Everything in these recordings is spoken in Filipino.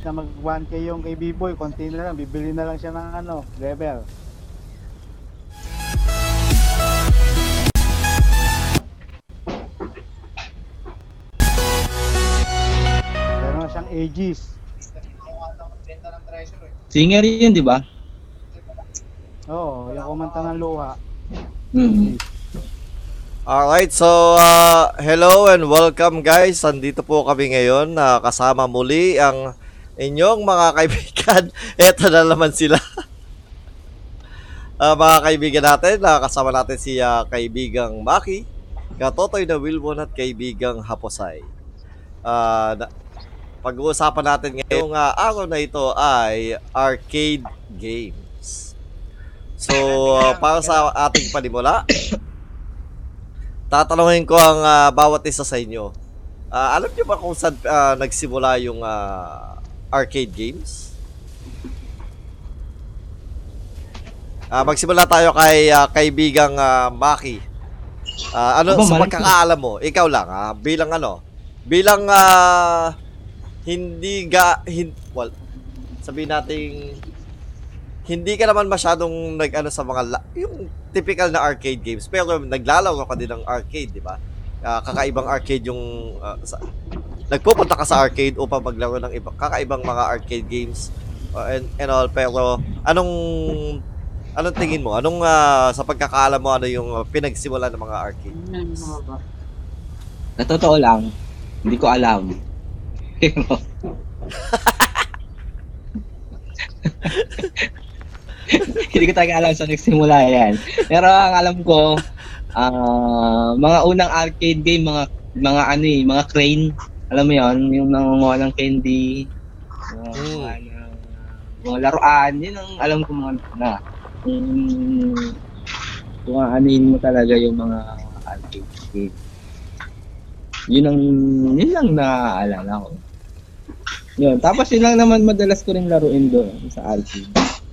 na mag 1k yung kay B-Boy, konti na lang, bibili na lang siya ng ano, level. Meron na siyang Aegis. Singer yun, di ba? Oo, yung kumanta ng luha. Mm. Alright, so uh, hello and welcome guys. Nandito po kami ngayon na kasama muli ang inyong mga kaibigan. Eto na naman sila. Ah, mga kaibigan natin, na kasama natin si ah, kaibigang Maki, katotoy na Wilbon at kaibigang Haposay. Ah, na- pag-uusapan natin ngayong ah, araw na ito ay arcade games. So, ah, para sa ating panimula, tatanungin ko ang ah, bawat isa sa inyo. Ah, alam niyo ba kung saan ah, nagsimula yung ah, arcade games? Ah, magsimula tayo kay ah, kaibigang ah, Maki. Ah, ano Aba, sa pagkakaalam mo, ikaw lang ah, bilang ano, bilang ah, hindi ga hin, well, sabihin nating hindi ka naman masyadong nag-ano sa mga la- yung typical na arcade games pero naglalaro ka din ng arcade, di ba? Ah, kakaibang arcade yung ah, sa, nagpupunta ka sa arcade upang maglaro ng iba, kakaibang mga arcade games ah, and, and all pero anong anong tingin mo? Anong ah, sa pagkakaalam mo ano yung ah, pinagsimulan ng mga arcade? Sa totoo lang, hindi ko alam. hindi ko talaga alam saan nagsimula yan. Pero ang alam ko, ah, mga unang arcade game, mga mga ano eh, mga crane. Alam mo yon yung nangunguha ng candy, mga, Mm. mga, mga laruan, yun ang alam ko mga na. Kung, kung aanin mo talaga yung mga arcade game. Yun ang, yun lang naaalala ko. Yun. Tapos yun lang naman madalas ko rin laruin doon sa arcade.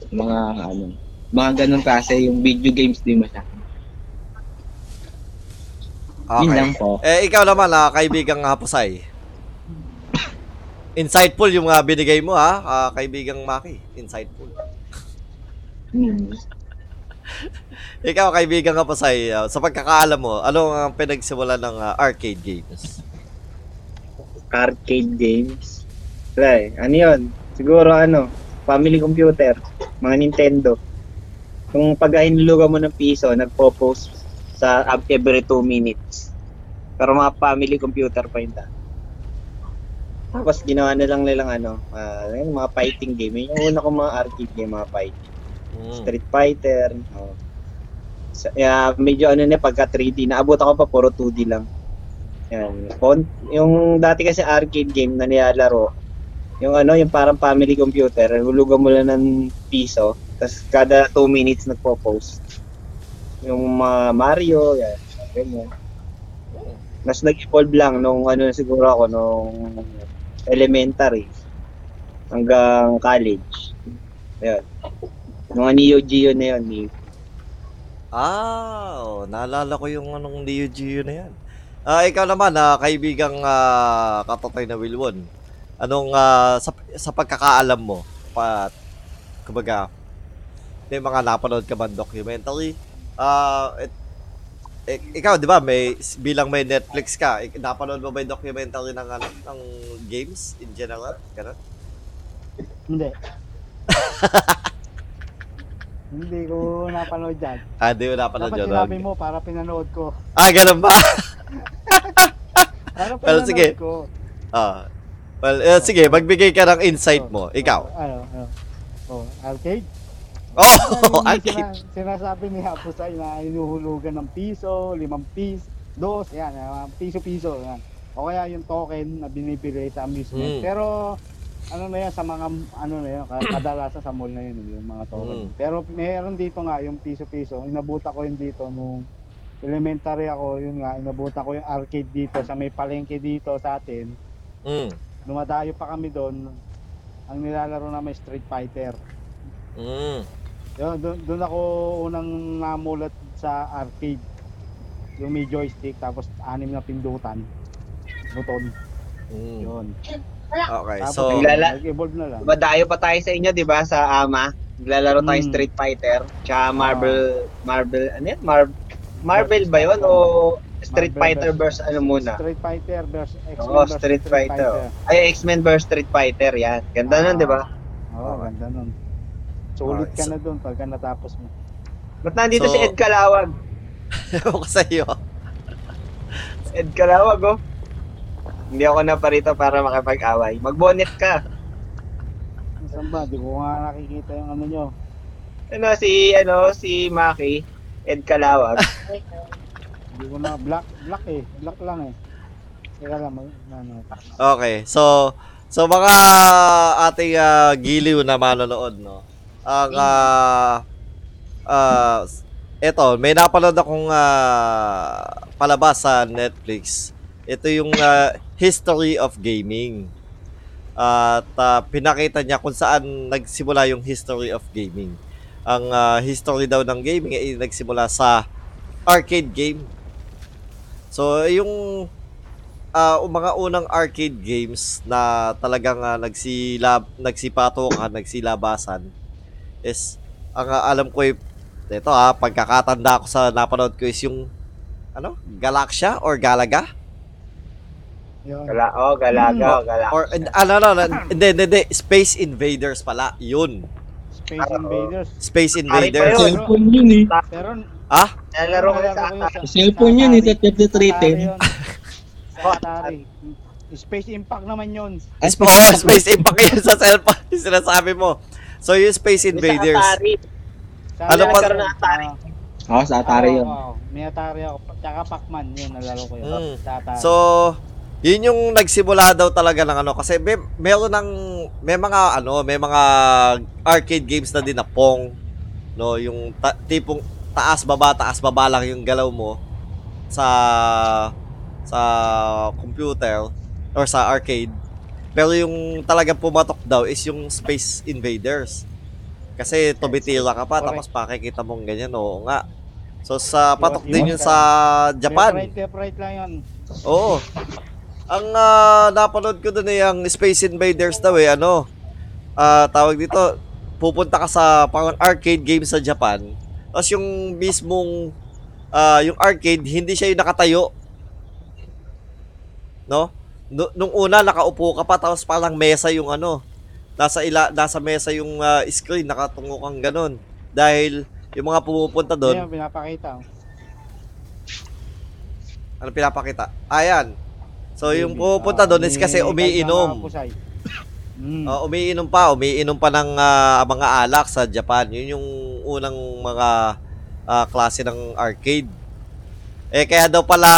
Mga ano, mga ganong klase, yung video games din masyado. Yun lang po. Eh, ikaw naman, ah, kaibigang Hapusay. Insightful yung ah, binigay mo, ha? Ah, kaibigang Maki. Insightful. Hmm. Ikaw, kaibigang Hapusay, ah, sa pagkakaalam mo, ano ang pinagsimula ng ah, arcade games? arcade games. Wala eh. Ano yun? Siguro ano, family computer, mga Nintendo. Kung pag hinulugan mo ng piso, nagpo-post sa every 2 minutes. Pero mga family computer pa yun dati. Tapos ginawa na lang nilang ano, yun, mga fighting game. Yun Yung una kong mga arcade game, mga fighting. Mm. Street Fighter. Oh. Sa, yeah, medyo ano na pagka 3D. Naabot ako pa puro 2D lang. Yan. Kon- yung dati kasi arcade game na nilalaro, yung ano, yung parang family computer, hulugan mo lang ng piso, tapos kada 2 minutes nagpo-post. Yung mga Mario, yan, ganyan. Mas nag-evolve lang nung ano siguro ako, nung elementary hanggang college. Yan. Mga Neo Geo na yun, Neo. Ah, oh, naalala ko yung anong Neo Geo na yan. Ah, ikaw naman, ah, kaibigang ah, katotoy na Wilwon. Anong ah, sa, sa pagkakaalam mo, pa, kumbaga, may mga napanood ka ba documentary? Et- ik- ikaw, di ba, may, bilang may Netflix ka, ik- napanood mo ba yung documentary ng, ano, ng games in general? Ganun? Hindi. Hindi ko napanood yan. Ah, di mo napanood Dapat yun. sinabi okay. mo para pinanood ko. Ah, ganun ba? Para Well, pinanood sige. ko. Ah. Well, eh, sige, magbigay ka ng insight mo. Ikaw. Ano, ano? Oh, arcade? Oh, Yung arcade. sina- sinasabi ni Hapusay na inuhulugan ng piso, limang piso, dos, yan, ah, piso-piso, yan. O kaya yung token na binibigay sa amusement. Mm. Pero, ano na yan, sa mga, ano na yan, ka- kadalasan sa mall na yun, yung mga token. Mm. Pero meron dito nga, yung piso-piso, inabuta ko yun dito nung elementary ako, yun nga, inabuta ko yung arcade dito, sa may palengke dito sa atin. Mm. Dumadayo pa kami doon, ang nilalaro namin Street Fighter. Mm. Yun, doon, doon ako unang namulat sa arcade. Yung may joystick tapos anim na pindutan. Buton. Mm. Yun. Okay, Tapos, so Naglala- nag-evolve na lang. Madayo pa tayo sa inyo, di ba? Sa AMA. Naglalaro tayo Mm. Street Fighter. Tsaka Marvel, Marvel, ano yan? Mar Marvel ba yun? O Street Marvel Fighter versus- versus ano muna? Street Fighter versus X-Men Oo, versus Street Fighter. Ay, X-Men versus Street Fighter, yan. Ganda nun, di ba? Oo, ganda nun. Sulit Okay, ka so- na dun pagka natapos mo. Ba't nandito So- si Ed Kalawag? ewan ko sa iyo. Ed Kalawag, oh. Hindi ako na parito para makipag-away. Mag-bonnet ka. Saan ba? Di ko nga nakikita yung ano nyo. Ano, si, ano, si Maki. Ed Kalawag. Hindi ko na black, black eh. Black lang eh. Teka lang, mag, ano. Okay, so so mga ating ah, giliw na manonood, no. Ang ah ah, eto, may napanood akong ah, palabas sa Netflix. Ito yung ah, History of Gaming. At ah, pinakita niya kung saan nagsimula yung history of gaming. Ang ah, history daw ng gaming ay nagsimula sa arcade game. So, yung yung mga unang arcade games na talagang uh, nagsilab nagsipatukan, nagsilabasan is ang ah, alam ko ito ha, pagkakatanda ko sa napanood ko is yung ano, Galaxia or Galaga? Yun. Gala, oh, Galaga, oh, Galaga. Or and- ano no, no, hindi, hindi, hindi, Space Invaders pala, yun. Space Invaders. Space Invaders. yun. Cellphone yun eh. Pero, Ah? Nalaro ko sa sa- Cellphone yun eh, sa Atari. Chapter 310. Atari yun. Sa Atari. Space Impact naman yun. Space, oh, Space Impact yun sa cellphone, yung sinasabi mo. So, yung Space Invaders. Sa Atari. Sa Ano pa- Atari, ng Atari? ah, Oo, sa Atari oo, yun. oo. May Atari ako. Tsaka Pac-Man yun, nalaro ko yun. Mm. Sa Atari. So, yun yung nagsimula daw talaga ng ano kasi may meron ng may mga ano, may mga arcade games na din na Pong, no, yung ta- tipong taas baba taas baba lang yung galaw mo sa sa computer or sa arcade. Pero yung talagang pumatok daw is yung Space Invaders. Kasi tumitila ka pa Correct. tapos pakikita mong ganyan, oo nga. So sa patok Iwas- din iwas yun ka. sa Japan. Left right, left right lang yun. Oo. Ang ah, napanood ko doon ay ang Space Invaders daw eh, ano, ah, tawag dito, pupunta ka sa parang arcade game sa Japan, tapos yung mismong, ah, yung arcade, hindi siya yung nakatayo. No? Nu- Nung una, nakaupo ka pa, tapos parang mesa yung ano, nasa ila nasa mesa yung ah, screen, nakatungo kang ganun. Dahil yung mga pumupunta doon, Ayun, pinapakita. oh. ano pinapakita? Ayan. So yung pupunta doon is kasi May umiinom. Mm. Uh, umiinom pa, umiinom pa ng ah, mga alak sa Japan. Yun yung unang mga ah, klase ng arcade. Eh kaya daw pala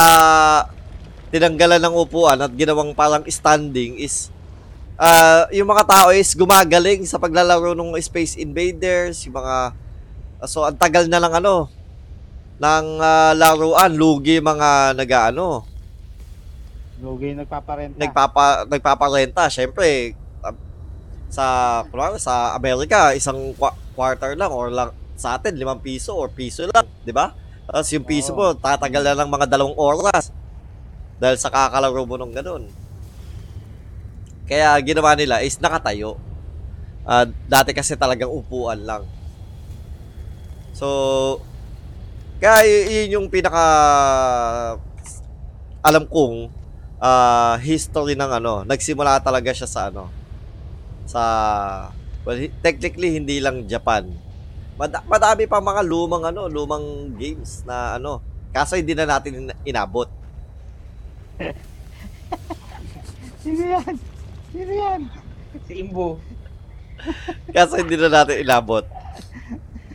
tinanggalan ng upuan at ginawang parang standing is ah, yung mga tao is gumagaling sa paglalaro ng Space Invaders, yung mga ah, so ang tagal na lang ano ng ah, laruan, lugi mga nagaano, Lugi nagpaparenta. nagpapa nagpaparenta syempre uh, sa kunwari, sa Amerika isang kwa- quarter lang or lang sa atin limang piso or piso lang di ba? Tapos yung piso mo tatagal na ng mga dalawang oras dahil sa kakalaro mo nung ganun kaya ginawa nila is nakatayo Ah, dati kasi talagang upuan lang so kaya yun yung pinaka alam kong ah history ng ano, nagsimula talaga siya sa ano sa well, technically hindi lang Japan. Mad- madami pa mga lumang ano, lumang games na ano, kaso hindi na natin in- inabot. Sino yan? Sino yan? Si Imbo. Kaso hindi na natin inabot.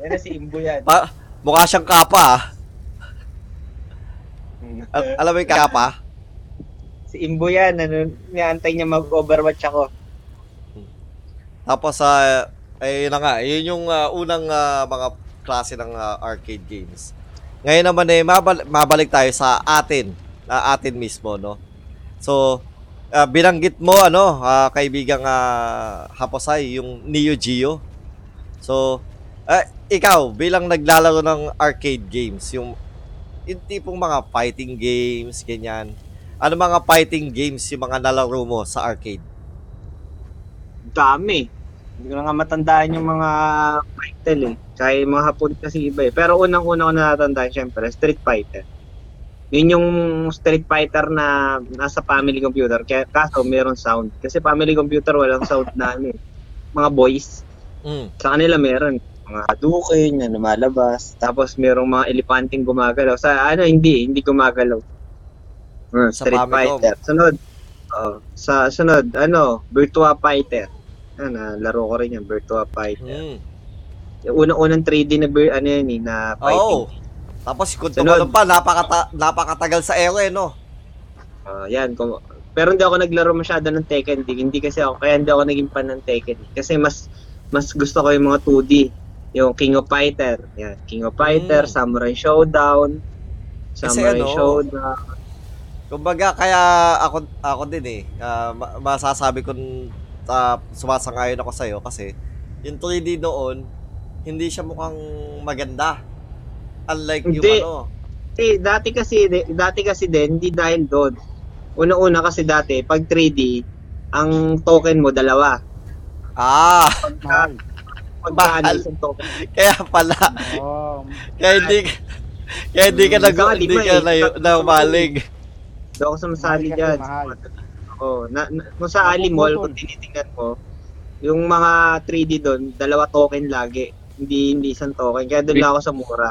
Yan na si Imbo yan. Pa- mukha siyang kapa. ah. Al- alam mo yung kapa? Si Imbo yan. Ano, niantay niya mag-overwatch ako. Tapos sa ay yun na nga, yun yung ah, unang ah, mga klase ng ah, arcade games. Ngayon naman eh mabal- mabalik tayo sa atin, na atin mismo, no. So, ah, binanggit mo ano, ah, kaibigang ah, Haposay, yung Neo Geo. So, ah, ikaw bilang naglalaro ng arcade games, yung yung tipong mga fighting games, ganyan. Ano mga fighting games yung mga nalaro mo sa arcade? dami. Hindi ko na nga matandaan yung mga title eh. Kaya yung mga hapon kasi iba eh. Pero unang-una ko natatandaan, syempre, Street Fighter. Yun yung Street Fighter na nasa family computer. Kaya kaso meron sound. Kasi family computer walang sound na ano eh. Mga voice. Mm. Sa kanila meron mga Hadouken na lumalabas. Tapos merong mga elepanteng gumagalaw. Sa ano, hindi. Hindi gumagalaw. Uh, Sa Street. Fighter. Sunod. oh, sa sunod, ano, Virtua Fighter. Ano, laro ko rin yan, Virtua Fighter. Mm. Yung unang-unang 3D na, ano yan eh, na fighting. Oh. Tapos kung Sunod. tumalon pa, napakata napakatagal sa ere, no? Ah, yan. Kung, pero hindi ako naglaro masyado ng Tekken. Hindi, hindi kasi ako, kaya hindi ako naging fan ng Tekken. Kasi mas mas gusto ko yung mga 2D. Yung King of Fighter. Yan. King of Fighter, Mm. Samurai Showdown. Kasi Samurai ano, Showdown. Kumbaga, kaya ako, ako din eh, ah, ma- masasabi ko uh, sumasang-ayon ako sa'yo kasi yung 3D noon, hindi siya mukhang maganda. Unlike yung Hindi. ano. Eh, dati kasi, dati kasi din, hindi dahil doon. Una-una kasi dati, pag 3D, ang token mo dalawa. Ah. Pagka Mahal. isang token. kaya pala. Oh, Kaya hindi, kaya hindi ka, nag, Saka hindi lima ka eh. na, Saka- naumalig. Doon ako sumasali dyan. Oo, na, na, kung sa Ali Mall, kung tinitingnan mo, yung mga 3D doon, dalawa token lagi. Hindi hindi isang token. Kaya doon lang ako sa mura.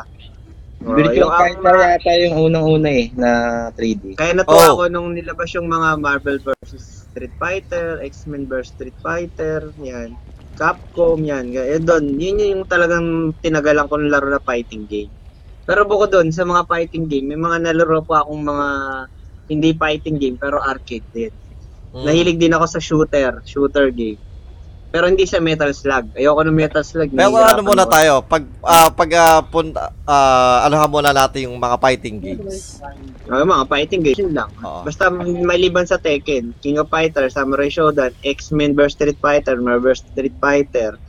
Virtual yung, Fighter mga- yata yung unang-una eh, na 3D. kaya natuwa Oh. ako nung nilabas yung mga Marvel vs. Street Fighter, X-Men vs. Street Fighter, yan. Capcom, yan. Kaya doon, yun yung talagang tinagalan ko ng laro na fighting game. Pero bukod doon, sa mga fighting game, may mga nalaro pa akong mga hindi fighting game, pero arcade din. Mm. Nahilig din ako sa shooter, shooter game. Pero hindi siya Metal Slug. Ayoko ng Metal Slug. Pero ano muna ako. tayo, pag ah, pag ah, punta, ah, anuhan muna natin yung mga fighting games. Oh, yung mga fighting games yun lang. Oo. Basta maliban sa Tekken, King of Fighter, Samurai Shodown, X-Men vs Street Fighter, Marvel vs Street Fighter,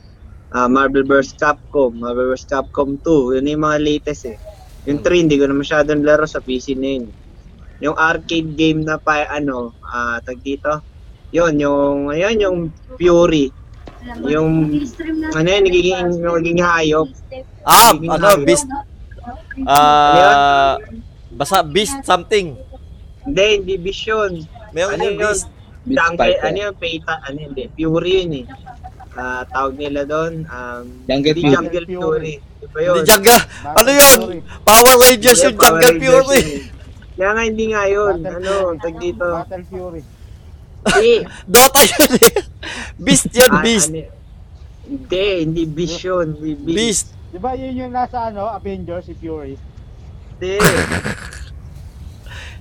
ah, Marvel vs Capcom, Marvel vs Capcom 2, yun yung mga latest eh. Yung 3, hindi ko na masyadong laro sa PC na yun. Yung arcade game na pa, ano, ah, tag dito, yun, yung, ayun, yung Fury. Yung, ano yun, nagiging, nagiging hayop. Ah, Nagiging ano, hayop. beast, ah, basta beast something. Hindi, hindi Vision. Meron Ano yung yun? beast. Beast Jungle, Fighter. ano yung Peta, ano hindi, Fury yun eh. Ah, tawag nila doon, um, Jungle Fury. Jungle Fury. Diba yun? Hindi Jungle, ano yun? Power Rangers yung Jungle Fury. yun. Kaya nga hindi nga yun. Battle Ano, tag dito. Battle Fury. Hindi. Dota yun eh. Beast yun, Ah, beast. ano- Hindi, hindi Vision. Hindi Beast. Beast. Di ba yun yung nasa ano, Avengers, si Fury? Hindi.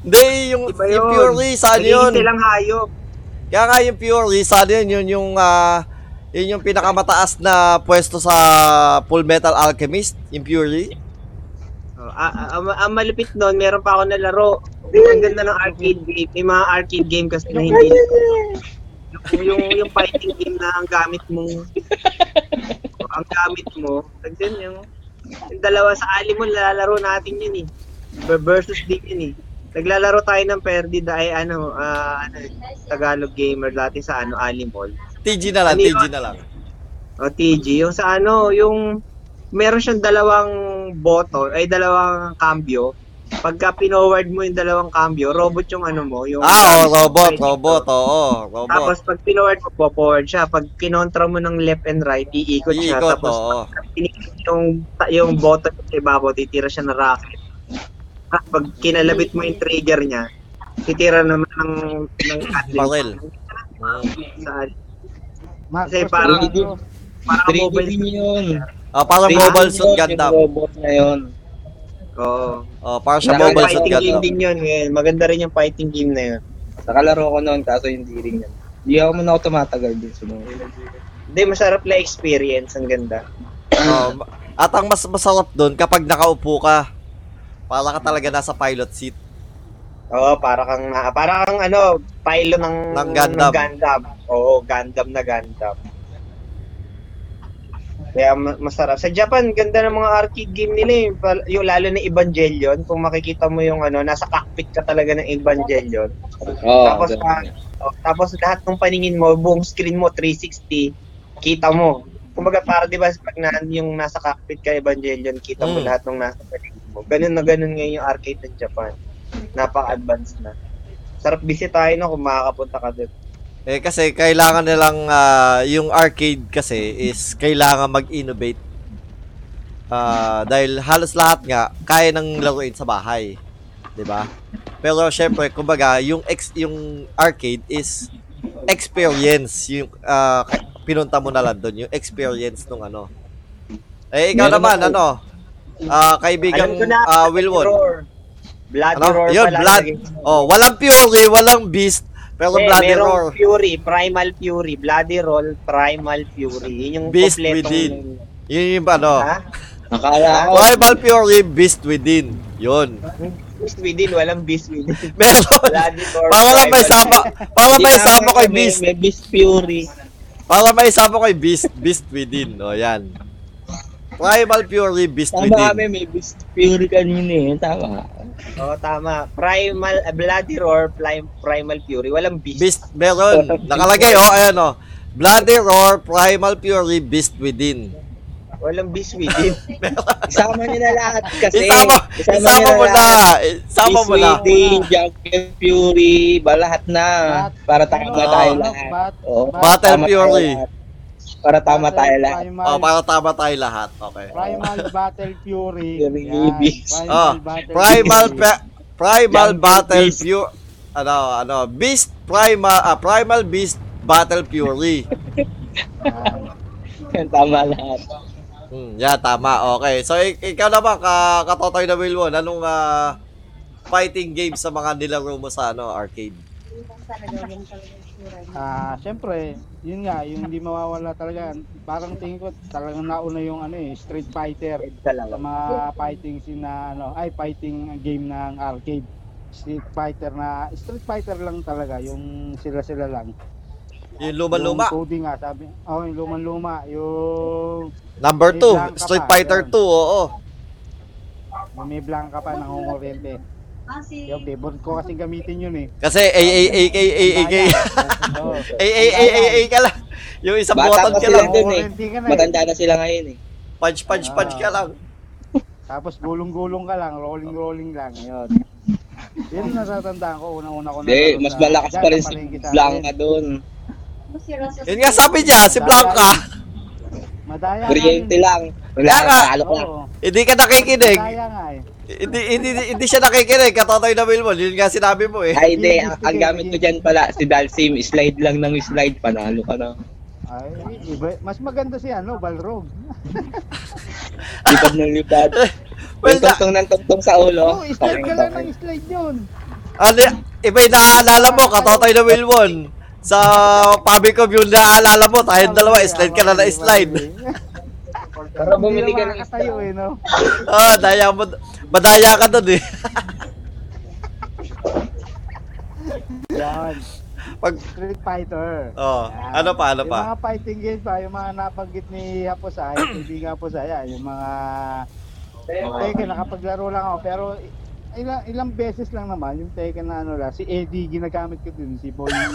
Hindi, yung, Iba yung yun. Fury, saan yun? silang hayop. Kaya nga yung Fury, saan yun? Yun yung, ah, yun yung pinakamataas na pwesto sa Full Metal Alchemist, yung Fury. Oh, ah, ah, ang, ang malupit doon, meron pa ako nalaro. Ang ganda ng arcade game. May mga arcade game kasi na hindi. Yung, yung, yung fighting game na ang gamit mo. ang gamit mo. Tagdan yung, yung dalawa sa ali mo, lalaro natin yun eh. Ver- Versus din yun eh. Naglalaro tayo ng Perdi dahil ano, ah, ano, Tagalog gamer dati sa ano, Alimol. TG na lang, Ano TG yun? na lang. O TG, yung sa ano, yung meron siyang dalawang button, ay dalawang cambio. Pagka pinoward mo yung dalawang cambio, robot yung ano mo, yung Ah, oh, robot, robot, oo, robot. Tapos pag pinoward mo, po-forward siya. Pag kinontra mo ng left and right, iikot siya. Iikot, Tapos oo. pinikit yung, yung button sa ibabaw, titira siya ng rocket. At pag kinalabit mo yung trigger niya, titira naman ng, ng Barrel. Sa, Ma- Kasi parang- parang 3D mobile din yun. Ah, parang Three- Mobile Suit Gundam. robot na yun. Oo. Oh, parang siya Nakaka- Mobile Suit fighting game Gundam. din yun. eh. Maganda rin yung fighting game na yun. Nakalaro ko noon kaso hindi rin yan. Hindi ako muna ako tumatagal din sunod. Hindi, masarap na experience. Ang ganda. Oh, ma- at ang mas masarap doon kapag nakaupo ka. Para ka talaga nasa pilot seat. Oo, para kang, na- para kang ano, pilo ng, Ng Gundam. Gundam. Oo, Gundam na Gundam. Kaya ma- masarap. Sa Japan, ganda ng mga arcade game nila eh. Yung lalo na Evangelion, kung makikita mo yung ano, nasa cockpit ka talaga ng Evangelion. Oo, Tapos yan. Oh, tapos lahat ng paningin mo, buong screen mo 360, kita mo. Kumbaga para 'di ba pag na, yung nasa cockpit ka Evangelion, kita mo Mm. lahat ng nasa paligid mo. Ganun na ganun ngayon yung arcade ng Japan. Napaka-advanced na. Sarap bisitahin no kung makakapunta ka doon. Eh kasi kailangan nilang ah, yung arcade kasi is kailangan mag-innovate. Ah, dahil halos lahat nga kaya nang laruin sa bahay, 'di ba? Pero syempre, kumbaga, yung ex yung arcade is experience yung ah, ka- pinunta mo na lang doon, yung experience nung ano. Eh ikaw Meron naman ako. ano? Ah, kaibigan Alam ko na, ah, Wilwon. Roar. Bloody Ano? Yun, pala Blood. Oh, walang Fury, walang Beast, pero Eh, Bloody merong Roar. Fury, Primal Fury, Bloody Roll, Primal Fury. Yun yung Beast kompletong- Within. Yun yung ano. Ha? Akala ko, Primal Fury, Beast Within. Yun. Beast Within, walang Beast Within. Meron. Bloody Roar, Para lang may sama, para may sama ka, kay may- Beast. May Beast Fury. Para may sama kay Beast, Beast Within. O, yan. Primal Fury, Beast Tama kami, Within. may Beast Fury kanina eh. Tama. Oo, tama. Primal, uh, Bloody Roar, Plim- Primal Fury. Walang Beast. Beast, meron. Nakalagay, oh, ayan, oh. Bloody Roar, Primal Fury, Beast Within. Walang Beast Within. Isama nila lahat kasi. Isama, isama mo na. Isama mo na. Within, Jungle Fury, ba lahat na. Para tama ano, tayo lahat. bat- Battle Fury. lahat. Para tama Battle tayo lahat. Primal, Oh, para tama tayo lahat. Okay. Primal Battle Fury. Fury. Primal Oh, Battle Primal Fury. Pe- Primal Jungle Battle. Fury ano ano Beast Primal ah, Primal Beast Battle Fury. Yan. tama lahat. Hmm, yeah, tama. Okay. So ik- ikaw naman ka katotoy na Wilwon, anong ah, fighting game sa mga nilaro mo sa ano arcade? Ah, syempre, yun nga, yung hindi mawawala talaga. Parang tingin ko talagang nauna yung ano eh, Street Fighter sa mga fighting scene na ano, ay fighting game ng arcade. Street Fighter na Street Fighter lang talaga, yung sila-sila lang. Yung luma-luma. Yung 2D nga, sabi. Oh, yung luma-luma, yung Number May 2, blanca Street pa, Fighter yun. 2, oo. may blanca pa nangungurente. Yung favorite ko kasi gamitin yun eh. Kasi A A A K A A K Oo. A A A A A ka lang. Yung isang Bata button ka lang. dun eh. Ka na eh. Matanda na sila ngayon eh. Punch punch punch ka lang. Tapos gulong-gulong ka lang, rolling-rolling lang. Yun. Yun natatandaan ko, unang-una ko Hindi, nalaro mas malakas pa rin sa si Blanca doon. Yun nga sabi niya, si Blanca. Madaya Kuryente lang. Wala ka. Hindi ka nakikinig. Madaya nga eh. Hindi, hindi, hindi siya nakikinig. Katotoy na Wilwon. Yun nga sinabi mo eh. Ay, hindi. Ang, ang gamit ko dyan pala, si Dalsim, slide lang ng slide, panalo ka na. Ay, iba, mas maganda si ano, Balrog. Lipad ng lipad. Well, Yung tungtong ng tungtong sa ulo. Oo, oh, slide ka lang okay. ng slide yun. Ano, iba yung naaalala mo, katotoy na Wilwon. Sa Famicom yung naaalala mo, tayong dalawa, slide ka na na slide. Para bumili ka ng tayo eh, no? Ah, daya mo, madaya ka doon eh. Yan. Pag, Street Fighter. oh, Yan. ano pa, ano Yung pa? mga fighting games pa, yung mga nabanggit ni Haposay, kaibigan Haposay, yan, yung mga Tekken, nakapaglaro lang ako, pero ilang, ilang beses lang naman, yung Tekken na ano lang, si Eddie, ginagamit ko din, si Boy, ano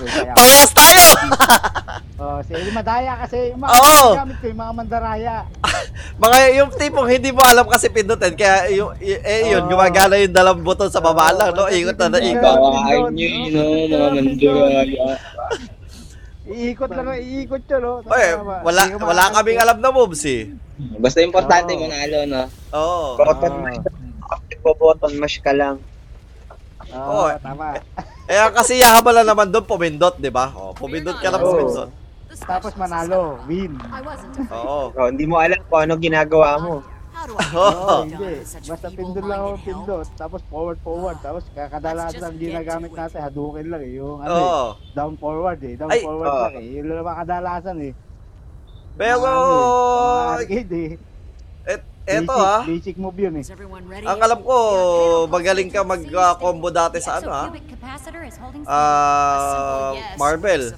rin, kaya, Parehas tayo! oh, si Eddie Madaya kasi, yung mga Oo. ginagamit ko, yung mga mandaraya, Mga yung tipong hindi mo alam kasi pindutin, kaya yung, y- eh yun, Oo. gumagana yung dalawang buton sa baba lang, no? Ikot na na ikot. Kawain nyo yun, no? Mga manduraya. iikot lang, iikot yun, no? Oy, wala, wala kaming alam na moves eh. Basta importante, Oo. manalo, no? Oo. Button Oo. mash. Button mash ka lang. Oo, Oo. tama. Eh, mo lang naman doon, pumindot, di ba? Oh, pumindot ka lang, Oo. pumindot. Tapos manalo, win. Oo. Oh, hindi mo alam kung ano ginagawa mo. Oo. Oo, hindi. Basta pindot lang ako pindot. Tapos forward, forward. Tapos kadalasan ang ginagamit natin, hadukin lang eh. Yung ano eh, Oo. down forward eh. Down Ay, forward oo. lang eh. Yun lang naman kadalasan eh. Pero, Mga ano eh, arcade eh. et, eto Basic- ha, Basic move yun eh. ang alam ko, magaling ka mag-combo dati sa ano ha? Ah, Marvel.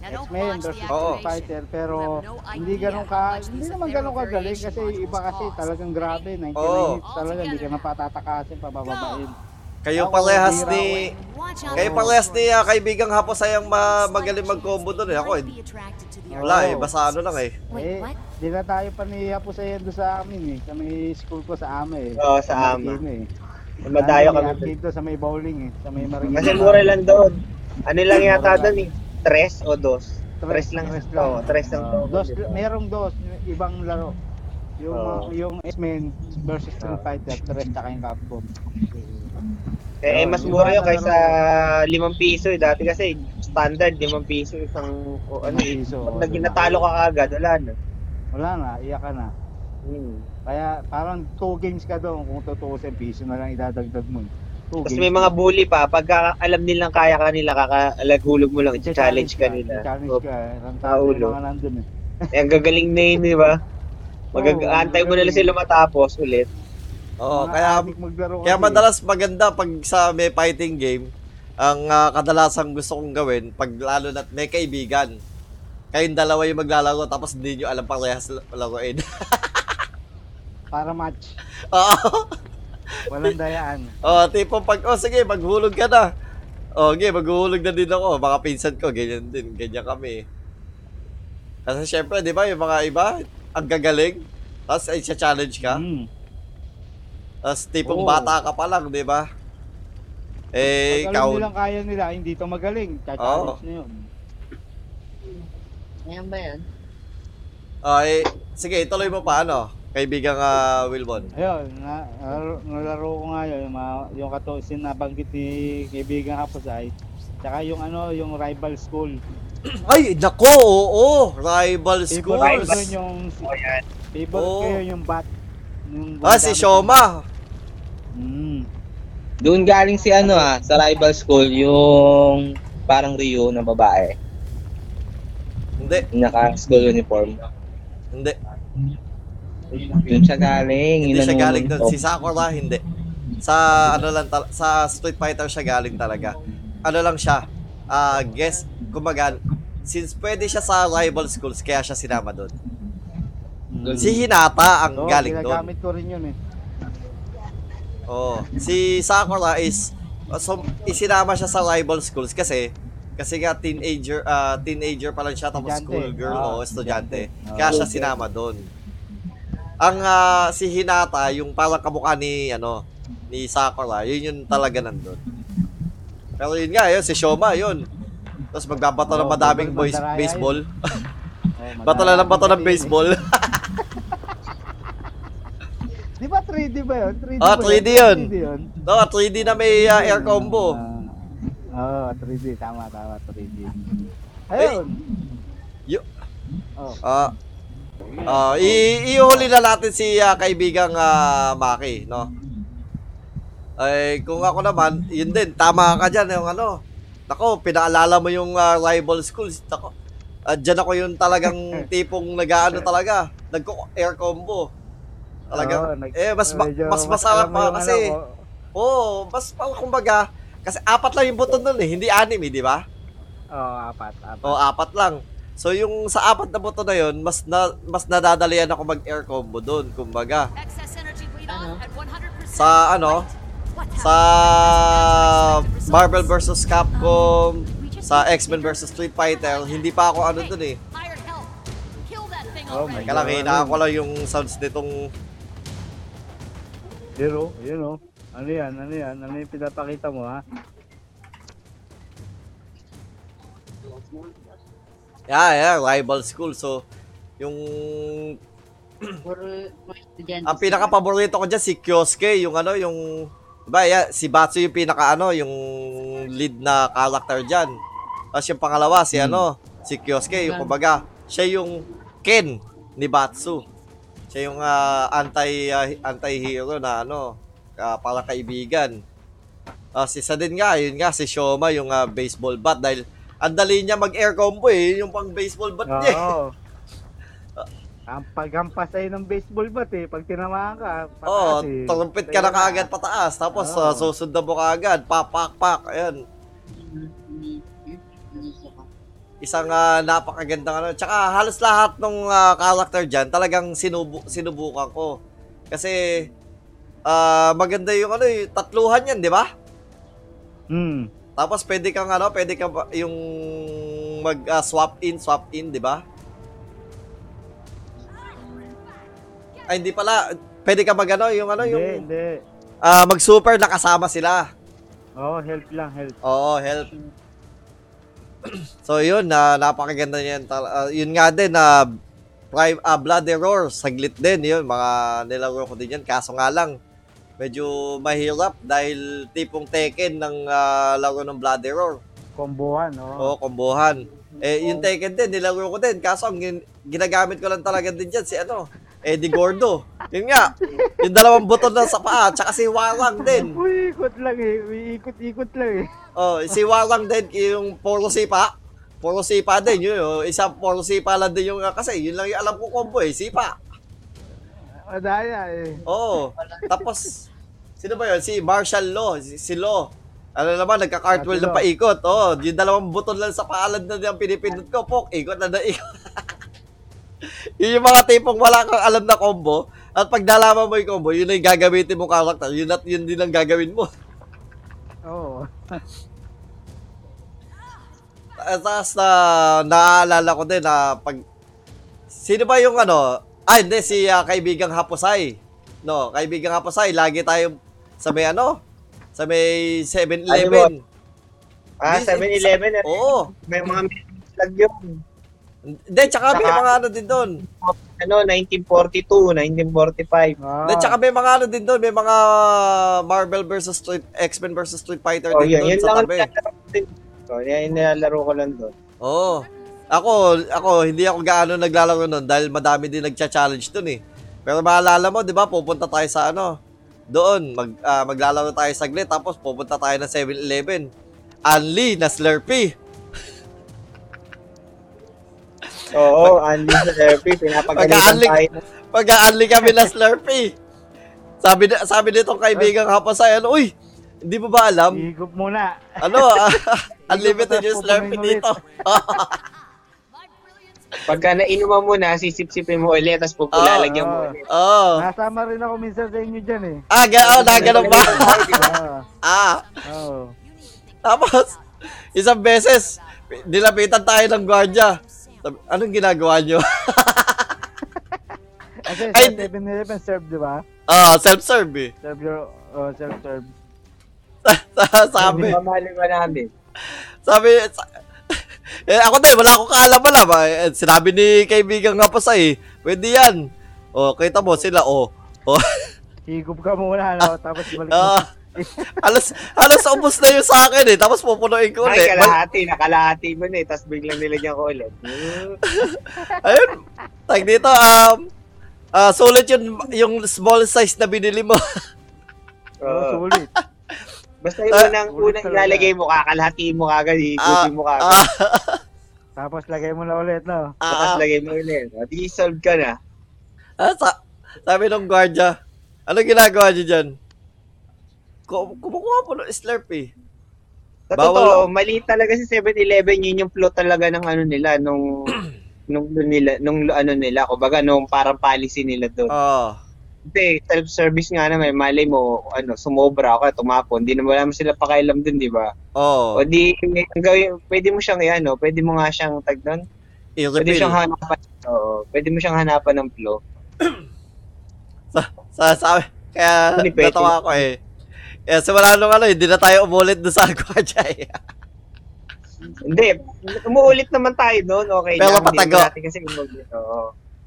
X-Men versus Oo. Street Fighter pero hindi ganun ka hindi naman ganun kagaling kasi iba kasi talagang grabe 99 Oo. hits talaga hindi ka na patatakasin pabababain Kayo Ako, parehas ni... Out Kayo parehas ni ah, kaibigang hapos sayang ma magaling mag-combo doon eh. Ako eh. Wala eh, basta ano lang eh. Wait, Eh, what? di na tayo pa ni Hapos ay doon sa amin eh. Sa may school ko sa Ama eh. Oo, sa Ama. Marikina eh. Madayo Ano, kami. arcade doon sa may bowling eh. Sa may Marikina. Kasi mura lang doon. Ano lang yata doon eh? Tres o dos? Tres lang. Tres Oo, tres lang. Ah, dos, merong dos, ibang laro. Yung Oo. yung X-Men versus Street. Fighter, Tres tsaka yung Capcom. Eh, eh, mas mura yun kaysa limang piso eh. Dati kasi standard, limang piso isang o ano eh. Piso, Pag naging natalo ka kagad, wala na. Wala na, iyak ka na. Hmm. Kaya parang two games ka doon kung tutuusin, piso na lang idadagdag mo. Eh. Two Tapos may mga bully pa, pagka alam nilang kaya kanila, kakalaghulog mo lang, i-challenge ka nila. Challenge So, ka. Ang Paulo. mga nandun eh. eh, ang gagaling na yun, di ba? Mag- Oo, antay mo magaling. sila matapos ulit. Oo, kaya kaya kasi. madalas maganda pag sa may fighting game, ang ah, kadalasang gusto kong gawin pag lalo na may kaibigan. Kayong dalawa yung maglalaro tapos hindi nyo alam parehas laruin. Para match. Oo. Walang dayaan. Oh, tipo pag oh sige, maghulog ka na. Oh, okay, maghuhulog na din ako. Mga pinsan ko, ganyan din, ganyan kami. Kasi syempre, 'di ba, yung mga iba, ang gagaling. Tapos ay challenge ka. Mm. Tapos tipong Oo. bata ka pa lang, 'di ba? Eh, Pag alam ikaw, nilang kaya nila, hindi to magaling. Challenge na yun. Ayan ba yan? oh, eh, sige, ituloy mo pa, ano? Kaibigang ah, Wilbon. Ayun, na, nalaro, nalaro ko nga yun, yung, mga, yung kato, sinabanggit ni kaibigan Hapusay. Tsaka yung ano, yung rival school. Ay, nako, oo, rival Favorite schools. ko yun yung, O yan. favorite Oo. ko yun yung bat. Yung Ah, si Shoma. Mm. Doon galing si ano ah, sa rival school, yung parang Rio na babae. Hindi, Yung naka-school uniform. hindi. Doon siya galing. Hindi siya galing doon. Si Sakura, hindi. Sa, ano lang, tal- sa Street Fighter siya galing talaga. Ano lang siya, ah, guess, kumbaga, since pwede siya sa rival schools, kaya siya sinama doon. Mm. Si Hinata ang Oo, galing doon. ginagamit ko rin yun eh. Oh, si Sakura is so isinama siya sa rival schools kasi kasi nga teenager ah, teenager pa lang siya tapos Estudyante. school girl Ah, o estudyante. estudyante. Kaya Ah. siya sinama doon. Ang ah, si Hinata, yung parang kamukha ni ano ni Sakura, yun yung talaga nandun. Pero yun nga, yun, si Shoma, yun. Tapos magbabato ng Oo, madaming boys, baseball. Oh, Bato na lang bato ng baseball. eh. Di ba 3D ba yun? 3D Ah, ba 3D yun. 3D yun. no, 3D na may ah, air combo. Ah, Oo, 3D. Tama, tama. 3D. Ayun. Yo- Oh. Ah, ah, i- ihuli na natin si ah, kaibigang ah, Maki, no? Ay, kung ako naman, yun din, tama ka dyan, yung ano. Nako, pinaalala mo yung ah, rival schools. Nako, ah, dyan ako yung talagang tipong nag-ano talaga, nagko-air combo. Talaga. Oo, nag- eh, mas, ma- mas masarap pa kasi, ano ko. oo, mas, pa- kumbaga, kasi apat lang yung buton nun eh, hindi anim eh, di ba? Oo, apat. Apat. O, apat lang. So, yung sa apat na buto na yun, mas na, mas nadadalian ako mag-air combo doon, kumbaga. Excess energy bleed Ano? on at 100%. Sa ano, sa? Marvel vs. Capcom, sa X-Men vs. Street Fighter, hindi pa ako ano dun eh. Hired help. Kill that thing Oh my Teka lang, hinaan ko lang yung sounds nitong... Zero, yun oh. Ano yan? Ano yan? Ano yung pinapakita mo ha? Yeah, yeah, rival school. So, yung... Ang pinaka-paborito ko dyan, si Kyosuke, yung ano, yung... Diba, yeah, si Batsu yung pinaka ano, yung lead na character dyan. Tapos yung pangalawa, si ano, si Kyosuke, yung kumbaga, siya yung Ken ni Batsu. Siya yung ah, anti ah, anti-hero na ano, uh, para kaibigan. Ah, si isa din nga, yun nga si Shoma yung ah, baseball bat dahil ang dali niya mag-air combo eh, yung pang baseball bat niya. eh. Oo. Ang paghampas sa'yo ng baseball bat eh. Pag tinamaan ka, Oo, pataas eh. trumpet ka na kaagad pataas. Tapos Oo. ah, susundan mo kaagad. Pak, pak, pak. Ayan. Isang ah, napakagandang ano. Tsaka halos lahat ng character dyan, talagang sinubu sinubukan ko. Kasi ah, maganda yung ano, yung tatluhan yan, di ba? Hmm. Tapos pwede kang ano, pwede ka yung mag ah, swap in, swap in, 'di ba? Ay hindi pala, pwede ka mag ano, yung ano, Hindi, yung hindi. ah, mag super nakasama sila. Oo, help lang, help. Oo, help. so yun, na napakaganda niyan. Tal- ah, yun nga din na prime ah, Blood Error, saglit din yun, mga nilaro ko din yan. Kaso nga lang, medyo mahirap dahil tipong Tekken ng ah, laro ng Blood Error. Kombohan, oo. Oo, kombohan. Eh, yung Tekken din, nilaro ko din. Kaso ang gin- ginagamit ko lang talaga din dyan si ano, Eddie Gordo. Yun nga, yung dalawang buton na sa paa, tsaka si Warang din. Uy, ikot lang eh. Ikot-ikot lang eh. Oh, si Warang din, yung puro sipa. Puro sipa din, yun. Oh. Isa puro sipa lang din yung, ah, kasi yun lang yung alam ko combo eh, sipa. Madaya eh. Oo. Tapos, sino ba yun? Si Marshall Law, si, si Law. Ano naman, nagka-cartwheel na paikot. Oh, yung dalawang buton lang sa paalad na yung pinipindot ko, pok, ikot na na ikot. yun yung mga tipong wala kang alam na combo. At pag nalaman mo yung combo, yun na yung gagamitin mo character. Yun at yun din ang gagawin mo. Oo. Tapos na naaalala ko din na pag Sino ba yung ano? Ah, hindi si ah, kaibigang Haposay. No, kaibigang Haposay, lagi tayo sa may ano? Sa may 7-Eleven. Ah, This- 7-Eleven. eh. Oo. May mga lag yun. Hindi, tsaka may Saka- mga ano din doon. Ano, 1942, 1945. Ah. Hindi, tsaka may mga ano din doon. May mga Marvel versus Street, X-Men versus Street Fighter Oh, din yun, doon yun sa lang ang tabi. din. So, yan yung nilalaro ko lang doon. Oo. Ako, ako, hindi ako gaano naglalaro nun dahil madami din nagcha-challenge dun eh. Pero maalala mo, di ba, pupunta tayo sa ano, doon, mag, ah, maglalaro tayo saglit, tapos pupunta tayo ng 7-Eleven. Unli na Slurpee. Oo, Andy sa therapy, pinapagalitan tayo. Pag-unli kami na Slurpee. Sabi, ni- sabi nitong kaibigang hapasay, ano, uy, hindi mo ba alam? Higop muna. Ano, ah, unlimited yung Slurpee dito. Pagka nainuman mo na, sisip-sipin mo ulit, tapos Ah, pupulalagyan mo ah. ulit. Oo. Nasama rin ako minsan sa inyo dyan eh. Ah, oh, na, ganun ba? Ah, Oo. Tapos, isang beses, nilapitan tayo ng gwardiya. Anong ginagawa nyo? Kasi sa 7-Eleven serve, di ba? Ah, self-serve eh. Serve your, oh, self-serve. sabi, Hindi mamali ba namin? sabi, sa- eh, ako din, wala akong kaalam-alam. Eh, Sinabi ni kaibigan nga pa sa eh, pwede yan. O, kita mo sila, o. O, Higop ka muna, no? Tapos balik mo. ah, alas, alas ubos na yun sa akin eh. Tapos pupunuin ko Ay, ulit. Mal- kalahati, nakalahati mo na eh, tapos biglang nilagyan ko ulit. Ayun, tag dito, um, ah sulit yun, yung small size na binili mo. Oo, Oo. sulit. Basta yung Ah, unang, ulit unang ilalagay mo, kakalahati mo kagad, Ah, higutin mo kagad. ah, Tapos lagay mo na ulit, no? Tapos ah, lagay mo ulit. Di solve ka na. ah, sa, sabi ng gwardiya, ano ginagawa niyo dyan? Ku- Kumukuha po ng Slurpee. Sa Bawal totoo, mali talaga si 7-Eleven, yun yung flow talaga ng ano nila, nung nung nung nila, nung ano nila, kumbaga nung parang policy nila doon. Oh. Kasi self-service nga naman, malay mo, ano, sumobra ako, tumapon, di naman naman sila pakailam dun, di ba? Oh. O di, ang gawin, pwede mo siyang, ano, pwede mo nga siyang tag doon, pwede siyang hanapan, oo, pwede mo siyang hanapan ng flow. Sa, sabi, kaya Hindi pwede. natawa ako eh. Kaya simula nung ano, hindi na tayo umulit doon sa eh. Hindi, umuulit naman tayo doon, okay Pero lang. Hindi patago. naman natin kasi umuulit, oo.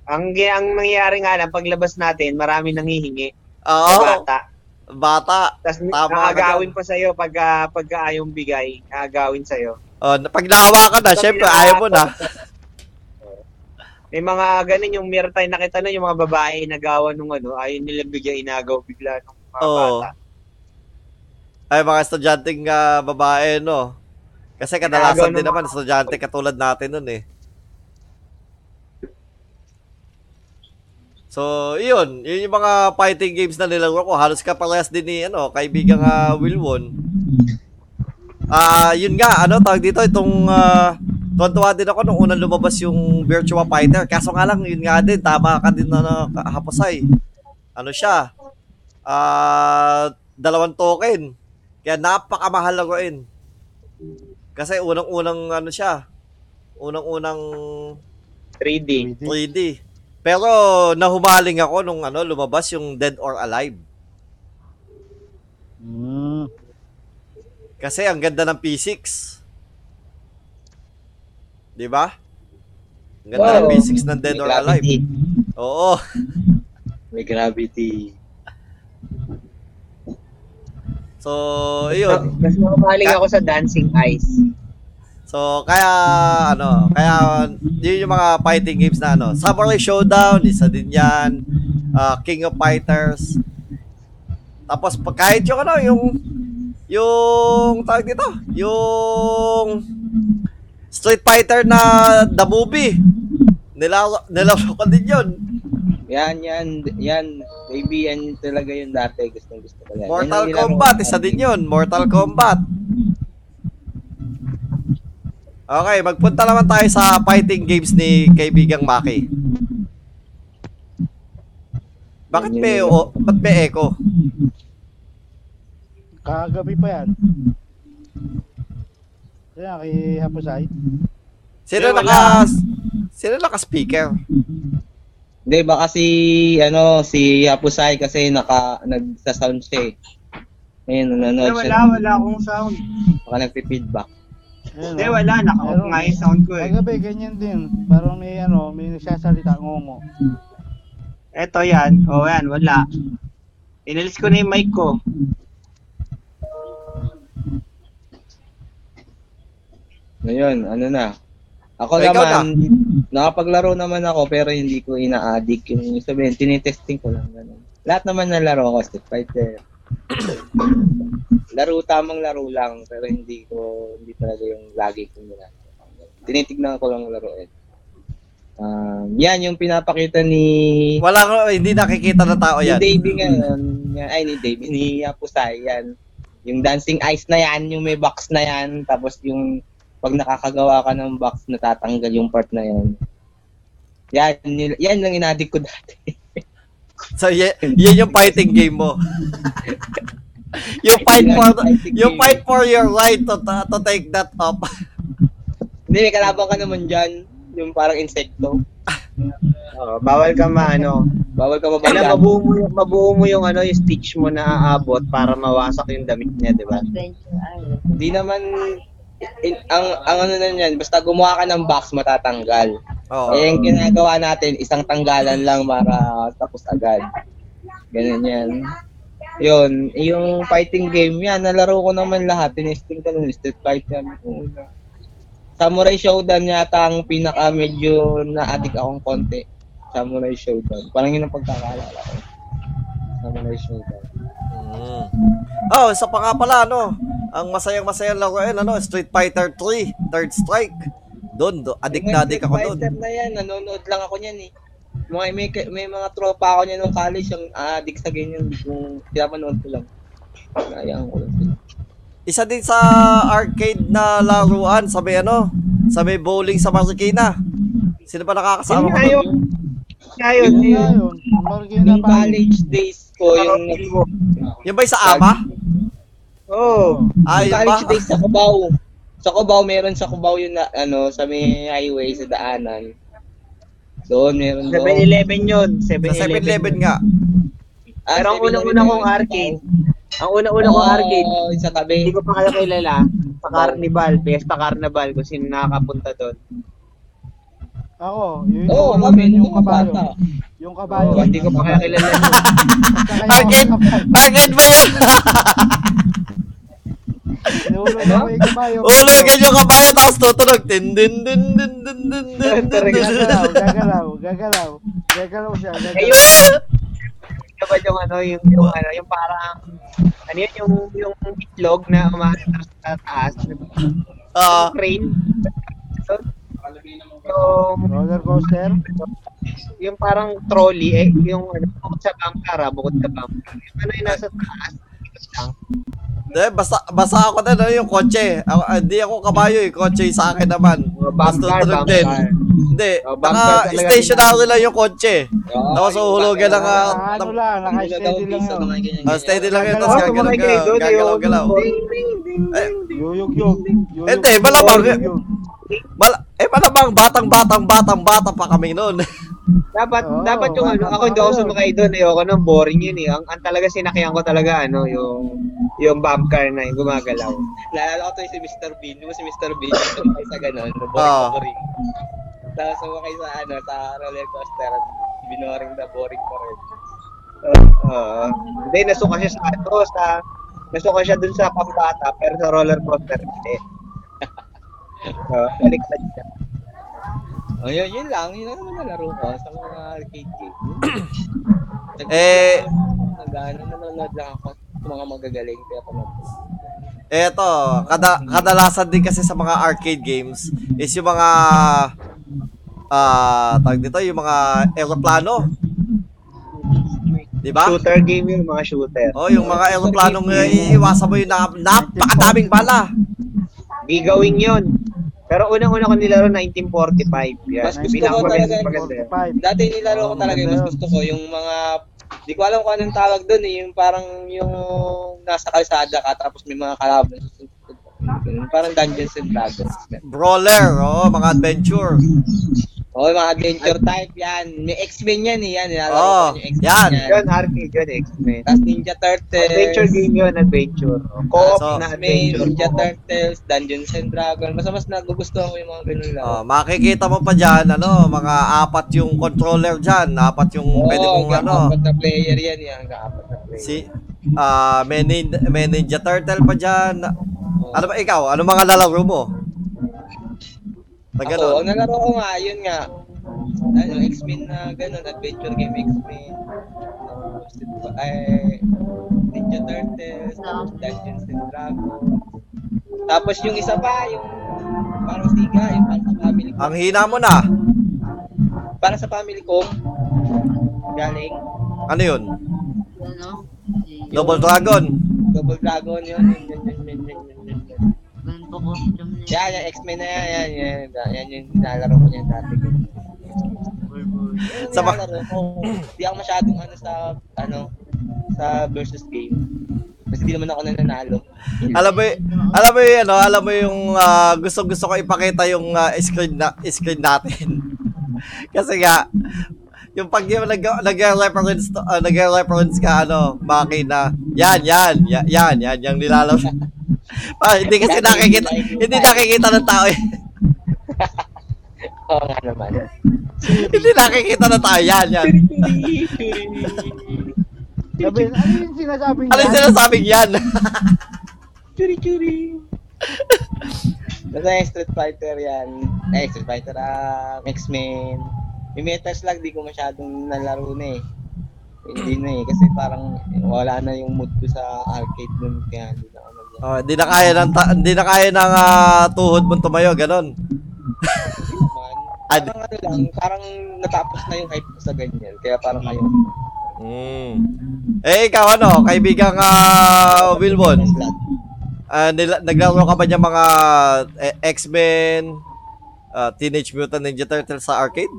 Ang, ang nangyayari nga lang, paglabas natin, marami nanghihingi Oo. sa bata. Bata. Tapos nakagawin pa sa'yo pagka, pagka ayaw bigay, nakagawin sa'yo. Oh, pag nahawa ka na, syempre, ayaw mo na. May mga ganun yung meron tayo nakita na yung mga babae nagawa nung ano, ayaw nila bigyan inagaw bigla ng mga Oo. bata. Ay, mga estudyanteng ah, babae, no? Kasi kadalasan din naman, estudyante katulad natin nun eh. So, yun. Yun yung mga fighting games na nilaro ko. Halos kaparehas din ni, ano, kaibigang uh, Wilwon. Ah, yun nga, ano, tawag dito, itong, ah, tuwan-tuwa din ako nung unang lumabas yung Virtua Fighter. Kaso nga lang, yun nga din, tama ka din na na hapasay. Ano siya? Ah, dalawang token. Kaya napakamahal laruin. Kasi unang-unang ano siya, unang-unang 3D. 3D. Pero nahumaling ako nung ano lumabas yung Dead or Alive. Hmm. Kasi ang ganda ng P6. 'Di ba? Ang ganda ng Wow. P6 ng Dead May or Alive. gravity. Oo. May gravity. So, yun. Mas mamahaling ako sa Dancing Ice. So, kaya, ano, kaya, yun yung mga fighting games na, ano, Samurai Showdown, isa din yan, Ah, King of Fighters, tapos, kahit yung, ano, yung, yung, tawag dito, yung, Street Fighter na The Movie, nilaro, nilaro ko din yun. Yan, yan, yan. Baby, yan talaga yung dati. Gustong gusto ko yan. Mortal Yan Kombat, ko. isa din yun, Mortal Kombat. Okay, magpunta naman tayo sa fighting games ni kaibigang Maki. Bakit may, o, ba't may echo? Kagabi pa yan. Kaya kay Hapusay. Sino wala. naka, sino naka-speaker? Hindi, baka si, ano, si Hapusay kasi naka, nagsa-sound siya eh. Ayun, nanonood siya. wala, wala akong sound. Baka nagpi-feedback. Hindi, oh. wala. Naka-off nga eh. yung sound ko eh. Kagabi, ganyan din. Parang may ano, may nagsasalita ngongo. Eto yan. O yan, wala. Inalis ko na yung mic ko. Ngayon, ano na. Ako Ikaw naman, nakapaglaro naman ako pero hindi ko ina-addict yung sabihin, tinitesting ko lang ganun. Lahat naman na laro ko, Street Fighter. laro, tamang laro lang, pero hindi ko, hindi talaga yung lagi kong ginagawa. Tinitignan ko lang laruin. Um, yan yung pinapakita ni Wala ko, hindi nakikita ng tao ni yan. Davey ngayon, yan, ay ni Davey, ni Apusay, yan. Yung dancing ice na yan, yung may box na yan, tapos yung pag nakakagawa ka ng box, natatanggal yung part na yan. Yan, yan lang inadik ko dati. So, y- yan yung fighting game mo. yung fight for, yung fight for your right to, to take that up. Hindi, may kalaban ka naman dyan, yung parang insekto. Oh, bawal ka maano. Bawal ka Kailan mabagyan. mabuo mo, yung- mabuo mo yung ano, yung stitch mo na aabot para mawasak yung damit niya, di ba? Hindi naman, in- ang, ang ano na yan, basta gumawa ka ng box, matatanggal. Oh. Eh, yung ginagawa natin, isang tanggalan lang para tapos agad. Ganun yan. Yun, yung fighting game, yan, nalaro ko naman lahat. Tinesting ko nun, Street Fighter. una. Samurai Showdown yata ang pinaka medyo na-addict akong konti. Samurai Showdown. Parang yun ang pagkakaalala ko. Samurai Showdown. Mm. Oh, isa pa nga pala, ano, ang masayang-masayang laruin, ano, Street Fighter 3, Third Strike. Doon, do, adik na adik ako doon. Street Fighter na yan, nanonood lang ako niyan eh. Mga, may, may mga tropa ako niya nung college yung addict sa ganyan. Kung pinapanood ko lang. Kaya ko lang sila. Isa din sa arcade na laruan, sabi ano, sabi bowling sa Marikina. Sino ba nakakasama ko Yun yun. Ngayon, Yun nga yun. Marikina Yung college days ko, yung, Yung ba yung sa ama? Oh, Ah, yung yun ba? sa Cubao. Sa Cubao, meron sa Cubao yung na, ano, sa may highway, sa daanan. Doon, meron doon. 7-Eleven yun. Sa 7-Eleven nga. Ah, Pero ang 7-Eleven unang-una kong arcade, ang una-una kong Oo, arcade, sa tabi. hindi ko pa kaya kilala, sa Carnival, Fiesta Carnival, kung sino nakakapunta doon. Ako, yun Oo, yung, kami, yung nung kabayo. bata. Yung yung kabayo. Oh, hindi ko pa kaya kilala yun. bakit? Bakit ba yun? Nahulog ako yung kabayo. Hulugan yung kabayo, tapos. Din, din, din, din, din, din, din, din, Gagalaw, gagalaw, gagalaw. Gagalaw siya, gagalaw. Ayun! ba yung ano, yung, yung ano, yung parang, ano yun, yung, yung itlog na umahatras sa taas. Oo. Uh, ah. crane yung, Roller coaster. yung parang trolley, eh, yung ano, bukod sa bumper, ah, bukod sa bumper. Yung ano yung nasa taas. Eh, basa, basa ako na ano yung kotse. Ah, hindi ako, ako kabayo eh, kotse sa akin naman. Basta truck din. Hindi, oh, naka stationary lang yung kotse. Oh, Tapos uhulugan ng... Ah, ano lang, naka-steady lang yun. Oh, steady lang yun. Tapos gagalaw-galaw. Yuyog-yog. Eh, hindi, malabang. Eh, malabang batang-batang-batang-bata pa kami noon. Dapat, Oo, dapat yung ano, ako hindi ako sumakay doon. Ayoko nung boring yun eh. Ang, ang talaga sinakyan ko talaga, ano, yung, yung bomb car na yung gumagalaw. Naalala ko to yung si Mr. Bean. Ba si Mr. Bean? Sumakay sa ganun. Boring Oo. boring. Tapos sumakay sa ano, sa roller coaster. Binoring na boring pa rin. Oo. Hindi, nasuka siya sa ano, sa, nasuka siya dun sa pambata, pero sa roller coaster, hindi. Oo, baliktad siya. Oh, yun, yun lang. Yun lang naman nalaro ko sa mga arcade game. Eh, Nag-ano, nanonood lang ako sa mga magagaling. Kaya panood ko. Eto, kada kadalasan din kasi sa mga arcade games is yung mga ah tawag dito, yung mga eroplano. 'Di ba? Shooter game yun, mga shooter. Oh, yung mga eroplanong uh, iiwasan mo yung na, napakadaming bala. Gigawin yun. Pero unang-una ko nilaro 1945. Yan. Mas gusto ko talaga- maganda. 45. Dati nilaro ko talaga yung mas gusto ko yung mga di ko alam kung anong tawag doon eh, yung parang yung nasa kalsada ka tapos may mga kalaban Parang Dungeons and Dragons. Brawler, oh, mga adventure. Oh, yung mga adventure type yan. May X-Men yan eh. Yan, nilalaro Oh, ko yung X-Men yan. Yun, arcade yun, X-Men. Tapos Ninja Turtles. Adventure game yun, adventure. Co-op So, na adventure. Ninja. Turtles, Dungeons and Dragons. Basta mas nagugustuhan ko yung mga ganun lang. Oh, makikita mo pa diyan ano, mga apat yung controller diyan, apat yung pwede mong ano. apat na player yan. yan hanggang apat na player. Si ah may, nin, may Ninja Turtle pa diyan. Oh. Ano ba ikaw? Ano mga lalaro mo? Na ganun. Ako, ang nalaro ko nga, yun nga. Ano, X-Men na ganun, adventure game X-Men. Eh, Ninja Turtles, Dungeons and Dragons. Tapos yung isa pa, yung parang siga, yung para sa family ko. Ang hina mo na. Para sa family ko. Galing. Ano yun? Ano? Double Dragon. Double Dragon yun. yun, yun, yun, yun, yun niya. Yan, yung X-Men na yan, yan, yan, yan, yan yung nilalaro ko niyan dati. Sa ba- nilalaro ko, di ako masyadong ano sa, ano, sa versus game. Kasi di naman ako nananalo. Alam mo, alam mo yung ano, alam mo yung ah, gusto-gusto ko ipakita yung ah, screen na screen natin. Kasi nga yung pag yung nag nag-reference to, ah, nag-reference ka ano, makina. Yan, yan, yan, yan, yan yung nilalaro. Ah, hindi kasi nakikita, hindi nakikita ng tao. eh. Oo nga naman. hindi nakikita ng tao. Yan, yan. Sabi, ano yung sinasabi niya? Ano yung sinasabing yan? Churi churi. Basta yung Street Fighter yan. Eh, Street Fighter, ah, X-Men. Yung Metal Slug, di ko masyadong nalaro na eh. Hindi na eh, kasi parang wala na yung mood ko sa arcade nun. Kaya hindi Oh, hindi na kaya ng ta- hindi na kaya ng ah, tuhod mong tumayo, ganon. man. Ad- Parang ano lang, parang natapos na yung hype ko sa ganyan. Kaya parang ayaw. Mm. Eh, ikaw ano, kaibigang uh, Wilbon, ah, nila- naglaro ka ba niya mga eh, X-Men, ah, Teenage Mutant Ninja Turtles sa arcade?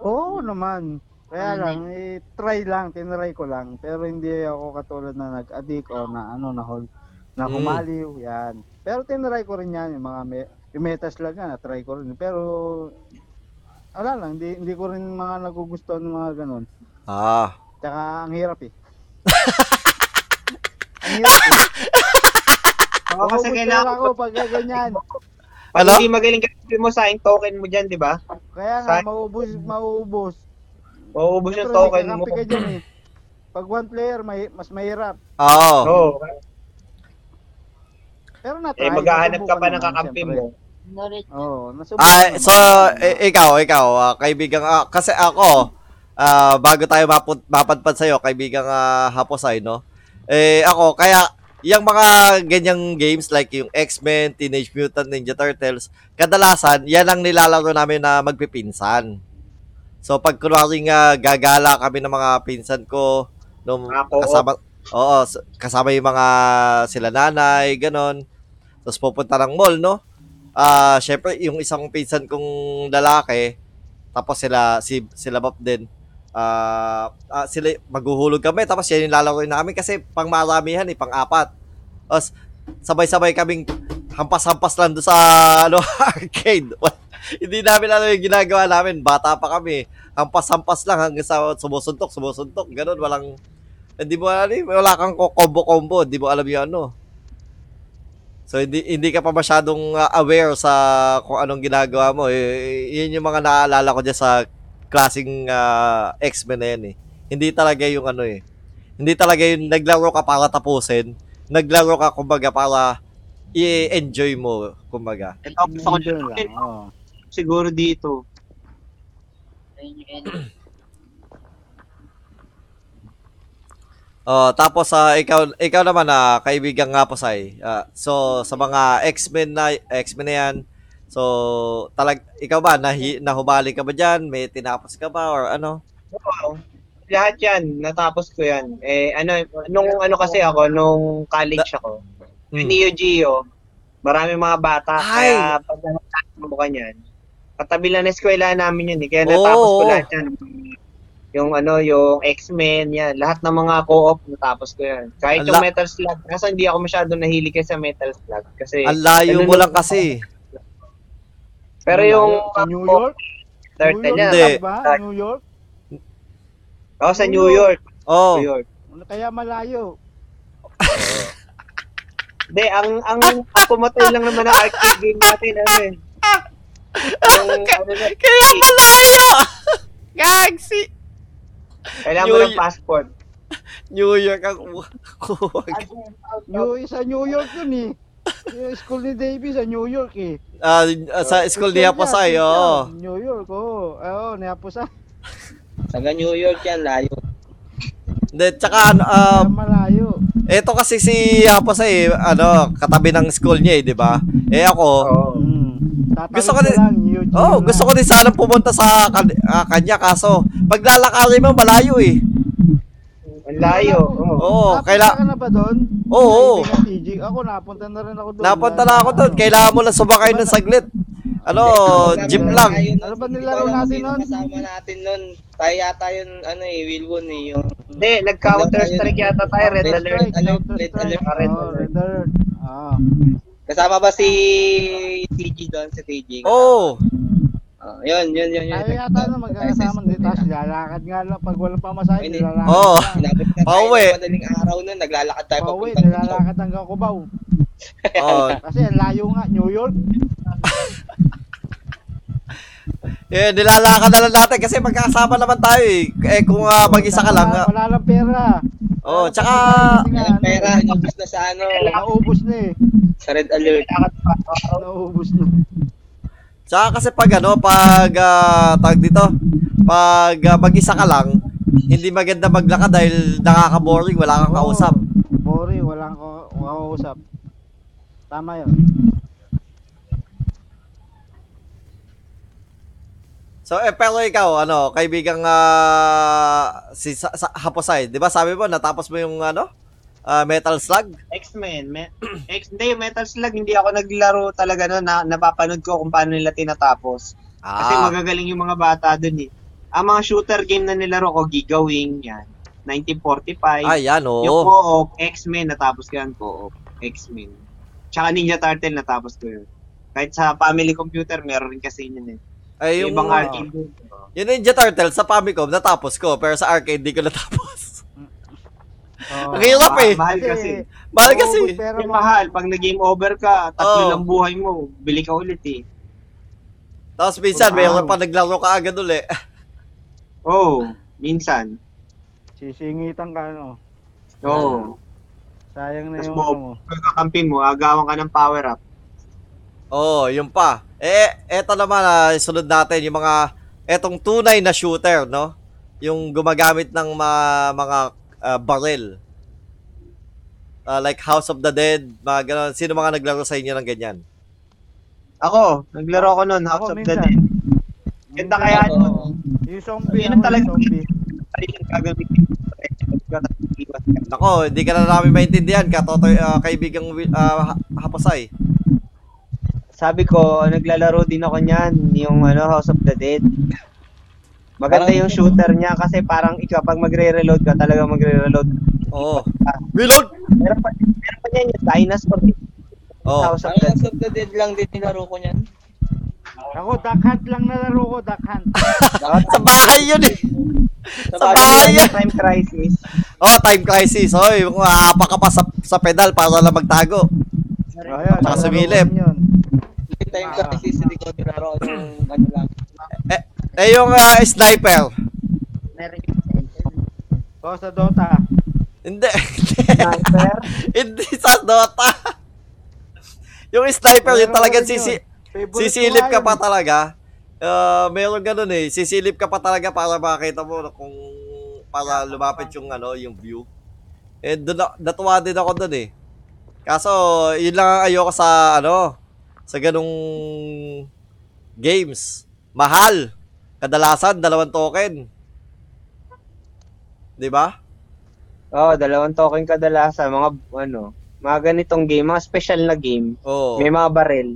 Oo naman. Kaya lang, eh, try lang, tinry ko lang. Pero hindi ako katulad na nag-addict o na ano, na hold, na Mm. kumaliw, yan. Pero tinry ko rin yan, yung mga me- yung metas lang nga, na-try ko rin. Pero, wala lang, hindi, hindi ko rin mga nagugustuhan ng mga ganun. Ah. Tsaka, ang hirap eh. ang hirap eh. Oo, kasi Maubos kailangan pera ko pag ganyan. Pag Ano? hindi magaling ka, mo sa token mo dyan, di ba? Kaya nga, Sa- maubos, maubos. Mauubos yung token mo. ka dyan eh. Pag one player, may, mas mahirap. Oo. Oo. Pero na-try. Eh, maghahanap ka pa ng kakampi mo. Norit. Oo, nasubukan Ah, so i- ikaw, ikaw, ah, kaibigang ah, kasi ako ah, bago tayo mapun- mapadpad sa iyo, kaibigang ah, Haposay, no? Eh ako kaya yung mga ganyang games like yung X-Men, Teenage Mutant Ninja Turtles, kadalasan yan ang nilalaro namin na magpipinsan. So pag kunwari nga gagala kami ng mga pinsan ko, nung co-op. kasama Oo, kasama yung mga sila nanay, ganon. Tapos pupunta ng mall, no? Ah, syempre yung isang pinsan kong lalaki, Tapos sila si sila Bap din. Ah, ah, sila maghuhulog kami tapos yan yung lalaroin namin kasi pang maramihan eh, pang apat. Tapos sabay-sabay kaming hampas-hampas lang doon sa ano, arcade. Hindi namin alam yung ginagawa namin. Bata pa kami. Hampas-hampas lang hanggang sa sumusuntok, sumusuntok. Ganun, walang... Hindi mo alam, eh, wala kang combo-combo. Hindi mo alam yung ano. So, hindi, hindi ka pa masyadong uh, aware sa kung anong ginagawa mo. Eh, yun yung mga naaalala ko dyan sa klaseng uh, X-Men na yan eh. Hindi talaga yung ano eh. Hindi talaga yung naglaro ka para tapusin. Naglaro ka, kumbaga, para i-enjoy mo, kumbaga. Ito ako gusto ko lang. oo. Siguro dito. Ayun yung end. Oh, tapos sa ikaw ikaw naman na kaibigan nga po say. Ah, so sa mga X-Men na X-Men na yan. So talag ikaw ba nahi, nahubali ka ba diyan? May tinapos ka ba or ano? Oo. Lahat yan, natapos ko yan. Eh, ano, nung ano kasi ako, nung college ako, Hmm. Neo Geo, marami mga bata. Ay! Kaya pag mo ka niyan, katabi lang na eskwela namin yun eh. Kaya natapos ko oo. lahat yan. Yung ano, yung X-Men, yan. Lahat ng mga co-op, natapos ko yan. Kahit yung Ala- Metal Slug. Kaso hindi ako masyado nahilig kasi sa Metal Slug. Kasi, Ang layo mo Ano- lang kasi. pero yung sa New York? Turtle New York yan. Ba? New York? Oh, sa New New York. Oh. New York. Kaya malayo. Hindi, ang ang pumatay lang naman ng arcade game natin, ano eh. Yung, ano na, Kaya malayo. Gagsi. Kailangan mo New ng York. passport. New York ang kuwag. New, sa New York yun eh. Yung school ni Davey sa New York eh. Ah, sa school niya po say, Yan, oh. New York, oo. Oo, Neaposa. Taga New York yan, layo. Hindi, tsaka ano, ah, Kaya malayo. eto kasi si Hapos ay, ano, katabi ng school niya eh, di ba? Eh ako, Oo. Tatawid Gusto ko din- lang, oh, lang. gusto ko din sana pumunta sa kan- ah, kanya kaso paglalakarin mo malayo eh. Ang layo. Oo. Oo, Napunta kaila ka na ba doon? Oo. Sa TG. Ako napunta na rin ako doon. napunta na ako doon. Kailangan mo lang sumakay ng saglit. Ano, jeep lang. Ano ba nilaro natin nun? Kasama natin nun. Tayo yata yun, ano eh, Wilwon eh, yung... Hindi, nag-counter strike yata tayo, red alert. red Strike. alert. Ah, red alert. red alert. Ah. Kasama ba si TG doon, si TG? Oo. Oh, yun, yun, yun, yun. Tayo yata na magkakasama dito. Tapos lalakad nga lang. Pag walang pamasahe, nilalakad Oo. tayo Pauwi. ng madaling araw nun, naglalakad tayo Pauwi, nilalakad hanggang Cubao. Oh, Kasi ang layo nga, New York. eh, nilalakad na lang natin kasi magkakasama naman tayo eh. Eh, kung ah, mag-isa ka lang. Wala, ah. lang pera. Oh, tsaka, pera, inubos na sa ano, Naubos na eh. Sa red alert. Naubos na. tsaka kasi pag ano, pag, ah, tawag dito, pag ah, mag-isa ka lang, hindi maganda maglakad dahil nakaka-boring, wala kang kausap. Boring, walang ka- kausap. Tama yun. So, eh, pero ikaw, ano, kaibigang ah, si sa, sa, Haposay, di ba sabi mo, natapos mo yung, ano, ah, Metal Slug? X-Men. Me- X, hindi, Metal Slug, hindi ako naglaro talaga no, na napapanood ko kung paano nila tinatapos. Kasi Ah, magagaling yung mga bata dun eh. Ang mga shooter game na nilaro ko, Giga Wing, yan. 1945. ay, yan, Yung oo. co-op, X-Men, natapos ko yan, co-op. X-Men. Tsaka Ninja Turtle, natapos ko yun. Kahit sa family computer, meron rin kasi yun eh. Ay, Yung yung, ibang ah, arcade dun. yung Ninja Turtle sa Famicom, natapos ko, pero sa arcade, di ko natapos. Oh. Ang hirap eh. Ma- mahal kasi. Mahal kasi. Pero Yung mahal, pag nag-game over ka, tatlo Oo. lang buhay mo, bili ka ulit eh. Tapos minsan, Wow. mayroon pa naglaro ka agad uli. Oo, oh, minsan. sisingitan ka, ano. Oo. Oh. Sayang na Tas yung mo- ano mo. Kakampi mo, agawan ka ng power up. Oo, oh, yun pa. Eh, eto naman, ah, sunod natin, yung mga, etong tunay na shooter, no? Yung gumagamit ng mga, mga ah, barrel. Ah, like House of the Dead, mga ganon. Sino mga naglaro sa inyo ng ganyan? Ako, naglaro ako noon, House Ako, of the minsan. Dead. Ganda kaya Oo. nun. Yung zombie, Yun talaga- yung zombie. Nako, hindi ka na namin maintindihan, katotoy, ah, kaibigang Ha- Hapasay. Sabi ko, naglalaro din ako niyan, yung ano, House of the Dead. Maganda Parang- yung shooter niya kasi parang ikaw pag magre-reload ka, talaga magre-reload. Oo. Reload! Meron pa, meron pa niyan yung dinosaur. Oo. House of the House of the Dead lang din nilaro ko niyan. Ako, Duck Hunt lang nalaro ko, Duck Hunt. Sa bahay yun eh. Sa bahay bahay yun. Time Crisis. Oh, time crisis. Oy, kung aapa ka pa sa, sa pedal para lang magtago. Ayun, nalaro sumilip. time kasi hindi ko nilaro yung ano lang. Eh, yung ah, sniper. Meron yung center. Oo, sa Dota. Hindi. Sniper. Hindi sa Dota. yung sniper, yung talagang sisi. Favorite sisilip ko ka nga pa yun. talaga. Uh, meron ganun eh. Sisilip ka pa talaga para makita mo kung para lumapit yung ano, yung view. Eh, doon na- natuwa din ako doon eh. Kaso, yun lang ang ayoko sa ano, sa ganung games. Mahal. Kadalasan, dalawang token. 'Di ba? Oo, dalawang token kadalasan. Mga, ano, mga ganitong game, mga special na game. Oo. May mga barrel.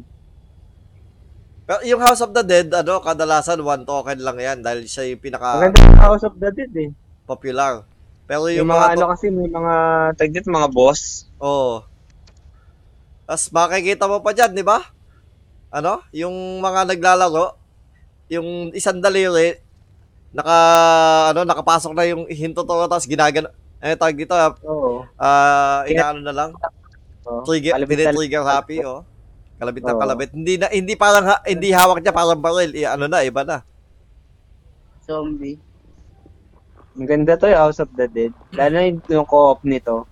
Pero yung House of the Dead, ano, kadalasan one token lang yan dahil siya yung pinaka Maganda yung House of the Dead eh. popular. Pero Yung, yung, mga, mga, ano to- kasi, may mga, tag dito, mga boss. Oo. Tapos makikita mo pa dyan, di ba? Ano? Yung mga naglalaro, yung isang daliri, naka, ano, nakapasok na yung hinto to, tapos ginagano, eh, tawag dito, ah, Oo. ah, inaano na lang, Oh, trigger, trigger happy, oh. Kalabit na Oo. kalabit. Hindi na, hindi parang, ha- hindi hawak niya parang barrel, eh, ano na, iba na. Zombie. Ang ganda to yung House of the Dead. Lalo na yung, co-op nito.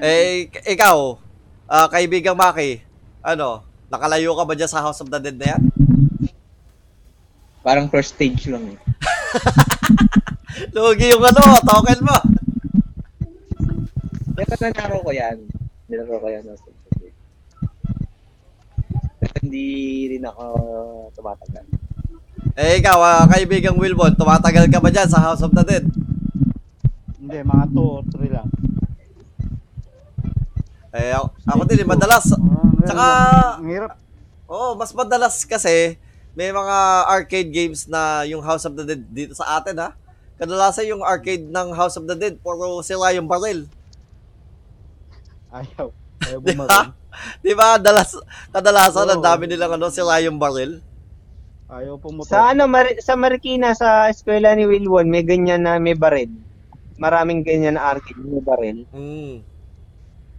Eh, ik- ikaw, ah, kaibigang Maki, ano, nakalayo ka ba dyan sa House of the Dead na yan? Parang first stage lang eh. Lugi yung ano, token mo. Pero nalaro ko yan. Nilaro ko yan. Pero hindi rin ako tumatagal. Eh, ikaw, ah, kaibigang Wilbon, tumatagal ka ba dyan sa House of the Dead? Hindi, mga 2 or 3 lang. Eh, ako, ako din, eh, madalas. Ah, Tsaka. Ang hirap. oh, mas madalas kasi, may mga arcade games na yung House of the Dead dito sa atin, ha? Kadalasan yung arcade ng House of the Dead, puro sila yung baril. Ayaw. Ayaw Di ba? bumaril. Di ba? Dalas, kadalasan, ang Oo. dami nilang ano, sila yung baril. Ayaw pumutok. Sa ano, Mar- sa Marikina, sa eskwela ni Wilwon, may ganyan na may baril. Maraming ganyan na arcade, may baril. Mm.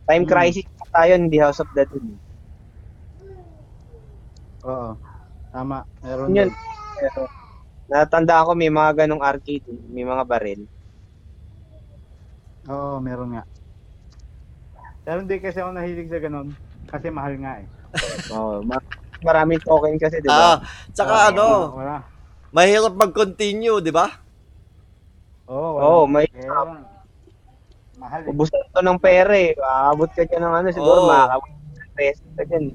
Time Hmm. Crisis pa tayo, hindi House of the Dead. Oo. Tama. Meron Yun. Pero, natandaan ko may mga ganong arcade, eh, may mga baril. Oo, meron nga. Pero hindi kasi ako nahilig sa ganun. Kasi mahal nga eh. Oh, ma- maraming token kasi, di Ah, ba? tsaka ano, Wala. mahirap mag-continue, di ba? Oo, wala. Oo, may Kaya, mahal eh. ubus na to ng pera eh. Aabot ka dyan ng ano, siguro Oo. makakabot ng peso ka dyan.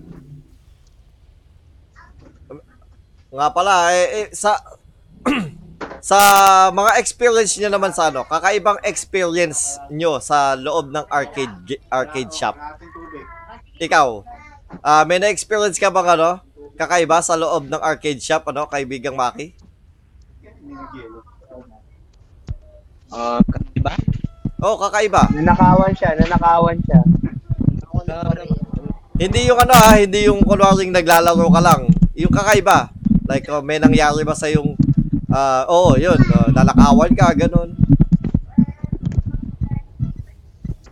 Nga pala, eh, eh, sa sa mga experience nyo naman sa ano, kakaibang experience nyo sa loob ng arcade arcade shop. Ikaw, ah may na-experience ka bang ano, kakaiba sa loob ng arcade shop, ano, kaibigang Maki? Ah, diba? Oh, kakaiba. Nanakawan siya, nanakawan siya. Na. Hindi yung ano ah, hindi yung kunwaring naglalaro ka lang. Yung kakaiba. Like, oh, may nangyari ba sa yung, ah, oo, yun, oh, nalakawan ka, ganun.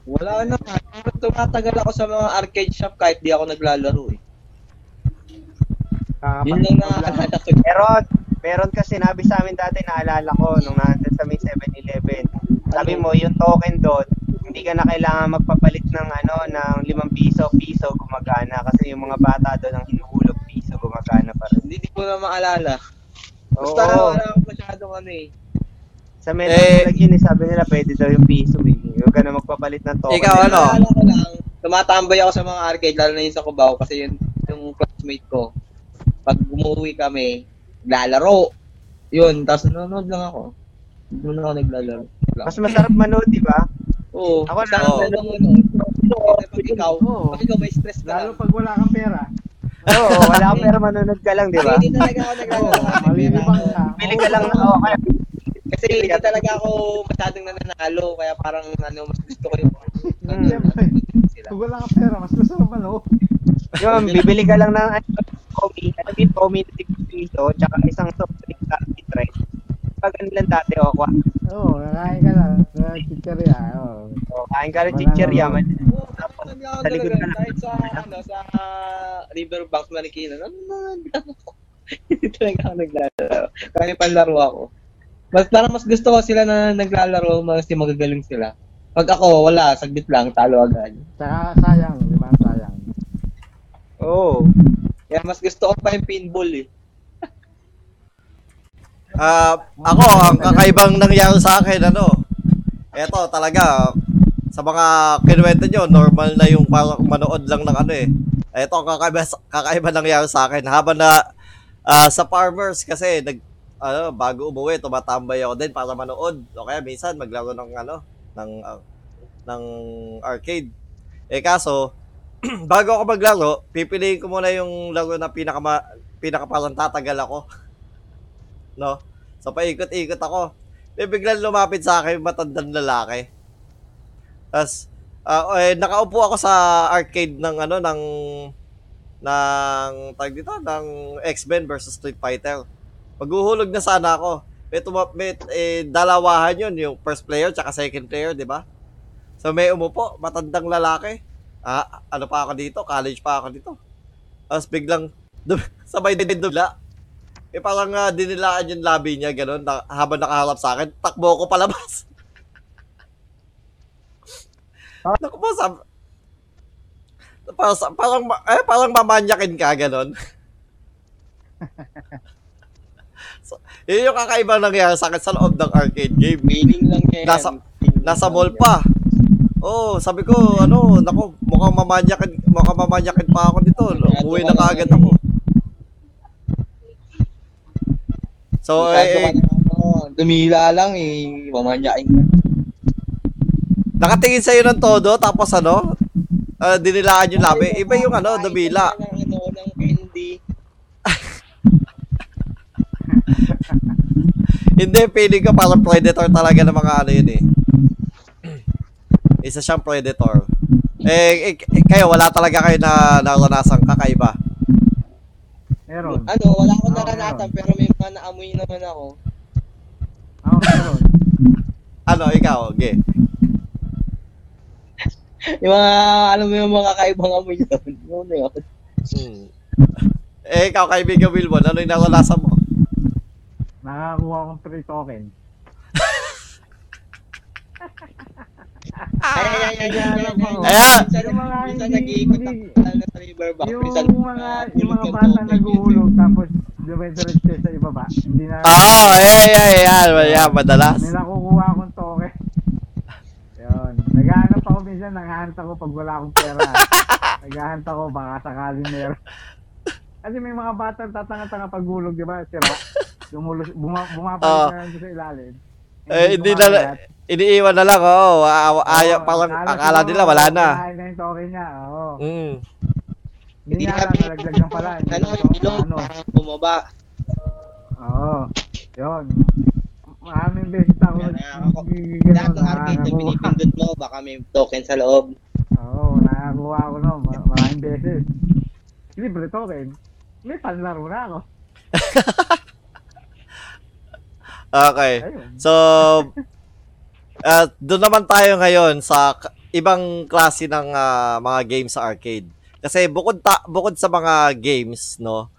Wala naman. Pero tumatagal ako sa mga arcade shop kahit di ako naglalaro eh. Yun lang nakakaalala ko. Meron, kasi sinabi sa amin dati, naalala ko, nung nandun sa may 7-Eleven. Sabi mo, yung token doon, hindi ka na kailangan magpapalit ng ano, ng 5 piso, piso, gumagana. Kasi yung mga bata doon, ang hinuhulog piso, gumagana pa rin. Hindi di ko na maalala. Oo. Basta wala akong masyadong ano eh. Sa Eh, Metro eh, yun, eh, sabi nila, pwede daw yung piso eh. Huwag ka na magpapalit ng token. Ikaw, ano? Naalala ko lang, tumatambay ako sa mga arcade, lalo na yung sa Cubao, kasi yun, yung classmate ko, pag umuwi kami, lalaro. Yun, tapos nanonood lang ako. Doon ako naglalaro. Mas masarap manood, di ba? Oo. Ako Sa Oo. ano, ano, ano, pag ikaw, Oo. pag ikaw may stress ka Lalo lang. pag wala kang pera. Oo, wala ka pero manunod ka lang, di ba? Hindi talaga ako naglalaro. Malilibang ka. Bili ka lang, oo, kaya Kasi hindi talaga ako masyadong nananalo. Kaya parang ano, mas gusto ko yung Hmm. Siyempre, pag wala ka pera, mas gusto naman oh. Yun, bibili ka lang ng Tommy, ano yung Tommy na piso, tsaka isang soft drink sa try. Pag ano lang dati, o, kwa. Oo, nakain ka lang. Sa chicheria, oo. O, kain ka ng chichirya, man. Oo, Tapos, sa likod ka lang. Kahit sa, ano, sa Riverbank Marikina. Ano na, hindi talaga ako naglalaro. Kaya panlaro ako. Mas, parang mas gusto ko sila na naglalaro kasi magagaling sila. Pag ako, wala, saglit lang, talo agad. Tsaka sayang, di ba? Sayang. Oo. Kaya mas gusto ko pa yung pinball eh. Ah, ako, ang kakaibang nangyari sa akin, ano, eto talaga, sa mga kinuwento nyo, normal na yung parang manood lang ng ano eh. Eto, ang kakaiba, kakaiba nangyari sa akin. Habang na ah, sa farmers kasi, nag, ano, bago umuwi, tumatambay ako din para manood. O kaya minsan maglaro ng ano, ng, ah, ng arcade. Eh kaso, bago ako maglaro, pipiliin ko muna yung laro na pinaka pinaka parang tatagal ako. No? So paikot-ikot ako. May biglang lumapit sa akin matandang lalaki. Tapos ah, eh, nakaupo ako sa arcade ng ano ng ng tag dito ng X-Men versus Street Fighter. Maghuhulog na sana ako. May, tuma- may eh, dalawahan yun, yung first player tsaka second player, di ba? So may umupo, matandang lalaki. Ah, ano pa ako dito? College pa ako dito. Tapos biglang dum- sabay din dula. Eh parang uh, dinilaan yung labi niya ganun na, habang nakaharap sa akin, takbo ko palabas. Naku po, sab- parang, parang, eh, parang mamanyakin ka, ganun. so, yun yung kakaiba nangyari sa akin sa loob ng arcade game. Feeling lang yan. Nasa- Nasa mall yan. pa. Oo, oh, sabi ko, ano, nako, mukhang mamanyakin, mukhang mamanyakin pa ako dito. Uwi na kaagad ako. So, eh, na, ano, dumila lang eh. Mamanyain ka. nakatingin sa'yo ng todo, tapos ano, ah, dinilaan yung labi. Iba yung ano, dumila. Ano, ng candy. Hindi, feeling ko parang predator talaga ng mga ano yun eh. Isa siyang predator. Eh, eh, eh, kayo, wala talaga kayo na naranasang kakaiba. Meron. Ano, wala akong naranasan meron. pero may mga naamoy naman ako. Ako meron. Ano, ikaw, ge. Yung mga, alam mo yung mga kakaibang amoy doon. Yun na yun. Hmm. Eh, ikaw, kaibigan Wilbon, ano yung naranasan mo? Nakakuha akong free token. Ay, ay, ay, ay, ay, ay, ay. Minsan, minsan nag-iikot lang sa riverbank. Yung mga, ah, yung mga hulog bata naguhulog tapos dumidiretso sa ibaba. Hindi na, Oo, eh, eh, yan, yan, madalas. may nakukuha akong token. Yun. Naghahanap ako minsan, naghahanap ako pag wala akong pera. naghahanap ako, baka sakaling meron. Kasi may mga bata tatanga-tanga pag hulog, di ba? Sira. Dumulus, buma, bumabalik Oo. na lang sa ilalim. Eh, hindi na, iniiwan na lang, oo. Oh, ayaw, parang akala nila, wala na. Kakain na yung token niya, oo. Mm. Hindi Hindi nga na lang, nalaglag lang pala. Ano, yung bilog, ano. bumaba. Oo. Yun. Maraming beses ako nagigigil Lahat ng arcade na pinipindot mo, baka may token sa loob. Oo, nakakuha ako no. Ma- Maraming beses. Libre token. May panlaro na ako. Okay. So, uh, doon naman tayo ngayon sa ibang klase ng ah, mga games sa arcade. Kasi bukod ta bukod sa mga games, no,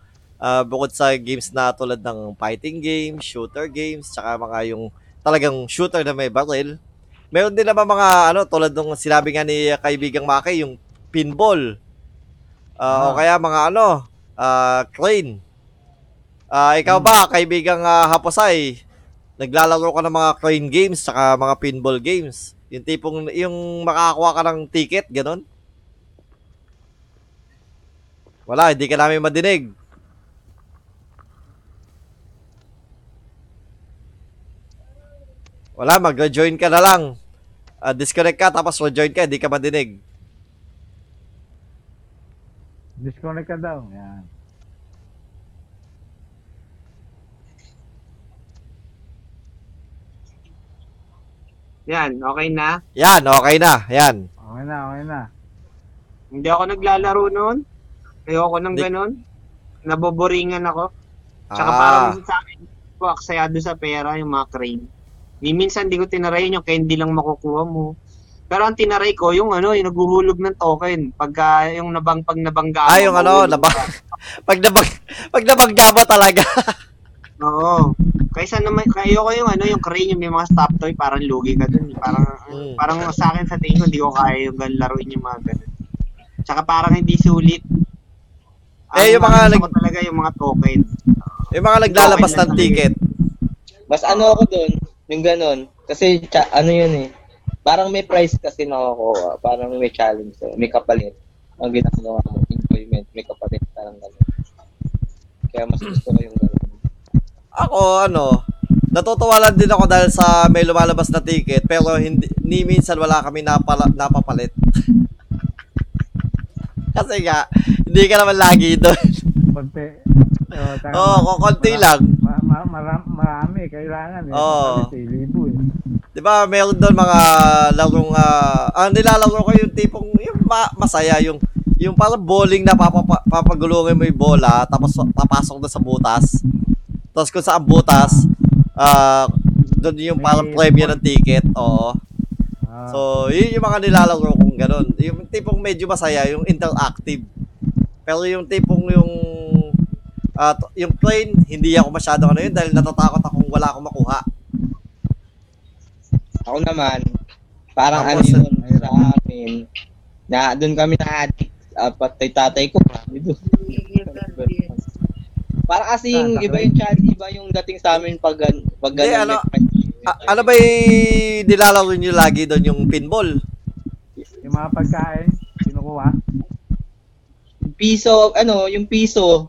ah, bukod sa games na tulad ng fighting games, shooter games, tsaka mga yung talagang shooter na may barrel, meron din naman mga ano tulad ng sinabi nga ni kaibigang Maki, yung pinball. Ah, o Ah. kaya mga ano, ah, crane. Ah, ikaw ba, kaibigang ah, Haposay, naglalaro ka ng mga crane games saka mga pinball games? Yung tipong, yung makakakuha ka ng ticket, ganun? Wala, hindi ka namin madinig. Wala, mag-rejoin ka na lang. Ah, disconnect ka, tapos rejoin ka, hindi ka madinig. Disconnect ka daw. Yan. Yan, okay na. Yan, okay na. Yan. Okay na, okay na. Hindi ako naglalaro noon. Ayoko nang Di- ganun. Naboboringan ako. Tsaka Ah. parang sa akin, ko aksayado sa pera yung mga crane. Ni minsan di ko tinaray yung candy lang makukuha mo. Pero ang tinaray ko, yung ano, yung naghuhulog ng token. Pagka yung nabang, pag nabangga Ah, mo, yung ano, mahulog. Pag nabag, pag nabangga mo talaga. Oo. Kaysa naman, kayo ko yung ano, yung crane, yung may mga stop toy, parang lugi ka dun. Parang, Mm. parang sa akin sa tingin ko, hindi ko kaya yung gan- laruin yung mga ganun. Tsaka parang hindi sulit. Eh, yung mga nag- talaga yung mga token. Yung mga naglalabas ng ticket. Mas ano ako dun, yung ganun. Kasi cha- ano yun eh. Parang may price kasi nakukuha. Parang may challenge. So, may kapalit. Ang ginagawa mo, enjoyment, may kapalit. Parang ganun. Kaya mas gusto ko yung ganun. Ako, ano, natutuwa lang din ako dahil sa may lumalabas na ticket, pero hindi, ni minsan wala kami napala, napapalit. Kasi nga, hindi ka naman lagi doon. Konti. Oo, Oo, oh, konti lang. Ma- ma- mara- marami, kailangan eh. Oo. Libo eh. Di ba, meron doon mga larong, ah, ang nilalaro ko yung tipong, yung ma- masaya, yung, yung parang bowling na papapa, papagulungin mo yung bola, tapos papasok doon sa butas. Tapos kung saan butas, ah, doon yung parang premyo ng ticket, oo. Ah, So, yun yung mga nilalaro kong ganun. Yung tipong medyo masaya, yung interactive. Pero yung tipong yung at yung plane, hindi ako masyado ano yun dahil natatakot akong wala akong makuha. Ako naman, parang ano Tapos, yun ayun. sa amin. Na doon kami na addict. Uh, patay tatay ko. Doon. Para kasing Ah, iba yung challenge, iba yung dating sa amin pag pag ganun ano. A- ano ba yung nilalaro nyo lagi doon yung pinball? yung mga pagkain, kinukuha. piso, ano, yung piso.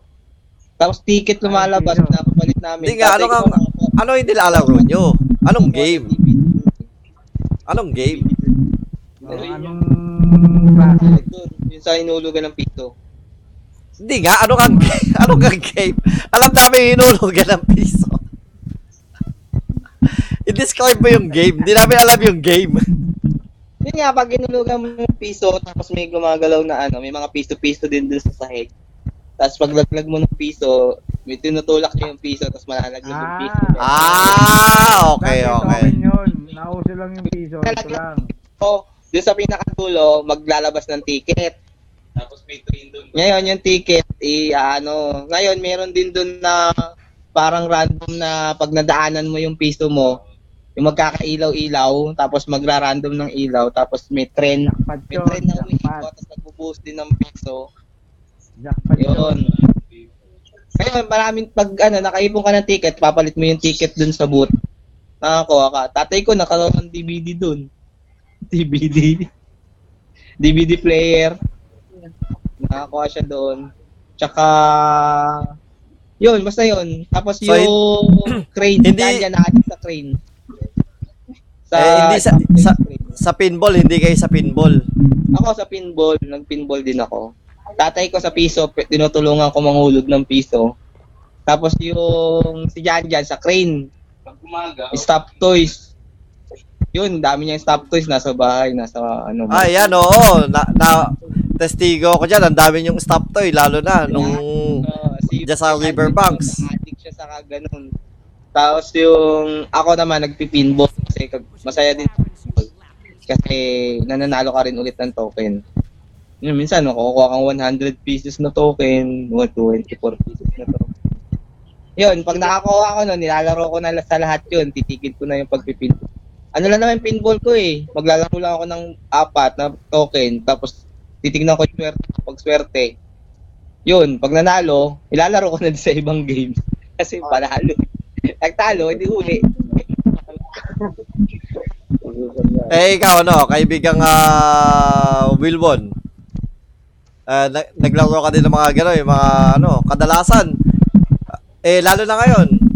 Tapos ticket lumalabas, Ay, napapalit namin. Hindi nga, ano kang- Ano yung nilalaro nyo? Anong game? Anong game? Oh, anong klase? Yung sa inulugan ng piso. Hindi nga, ano kang game? Ano kang game? Alam namin hinulugan ng piso. I-describe mo yung game. Hindi namin alam yung game. Yun nga, pag inulugan mo yung piso, tapos may gumagalaw na ano, may mga piso-piso din dun sa sahig. Tapos paglaglag mo ng piso, may tinutulak yung piso, tapos malalaglag yung piso. Ah, okay, okay. yun. Nauso lang yung piso. Ito lang. So, dun sa pinakatulo, maglalabas ng ticket. Tapos may train dun. Ngayon, yung ticket, i, ano, ngayon, meron din dun na parang random na pag nadaanan mo yung piso mo, yung magkakailaw-ilaw, tapos magra-random ng ilaw, tapos may trend, Jackpot may yun. trend na umiikot, Jackpot. tapos nagbo-boost din ng piso. Jackpot Yun. yun. Ngayon, maraming pag ano, nakaipon ka ng ticket, papalit mo yung ticket dun sa booth. Nakakuha ka. Tatay ko nakaroon ng DVD dun. DVD. DVD player. Nakakuha siya doon. Tsaka, yun, basta yun. Tapos So, yung crane, hindi- yan, na sa crane. Eh, hindi sa- sa- crane. Sa pinball, hindi kayo sa pinball. Ako sa pinball, nag-pinball din ako. Tatay ko sa piso, tinutulungan ko manghulog ng piso. Tapos yung si Jan Jan sa crane, stop toys. Yun, dami niya stop toys nasa bahay, nasa ano. Ah, yan, oo. Na, na, testigo ko dyan. Ang dami yung stop toy, lalo na nung... Uh, si Dyan sa Riverbanks. Addict siya sa ganun. Tapos yung ako naman nagpipinball kasi masaya din kasi nananalo ka rin ulit ng token. Yun, minsan makukuha kang 100 pieces na token, 124 pieces na token. Yun, pag nakakuha ko nun, nilalaro ko na la- sa lahat yun, titigil ko na yung pagpipinball. Ano lang naman yung pinball ko eh, maglalaro lang ako ng apat na token, tapos titignan ko yung swerte, pag swerte, yun, pag nanalo, ilalaro ko na din sa ibang games. Kasi panalo. Nagtalo, hindi uli. Eh, ikaw, ano, kaibigang uh, Wilbon. Uh, nag- naglaro ka din ng mga gano'n, yung mga, ano, kadalasan. Eh, lalo na ngayon.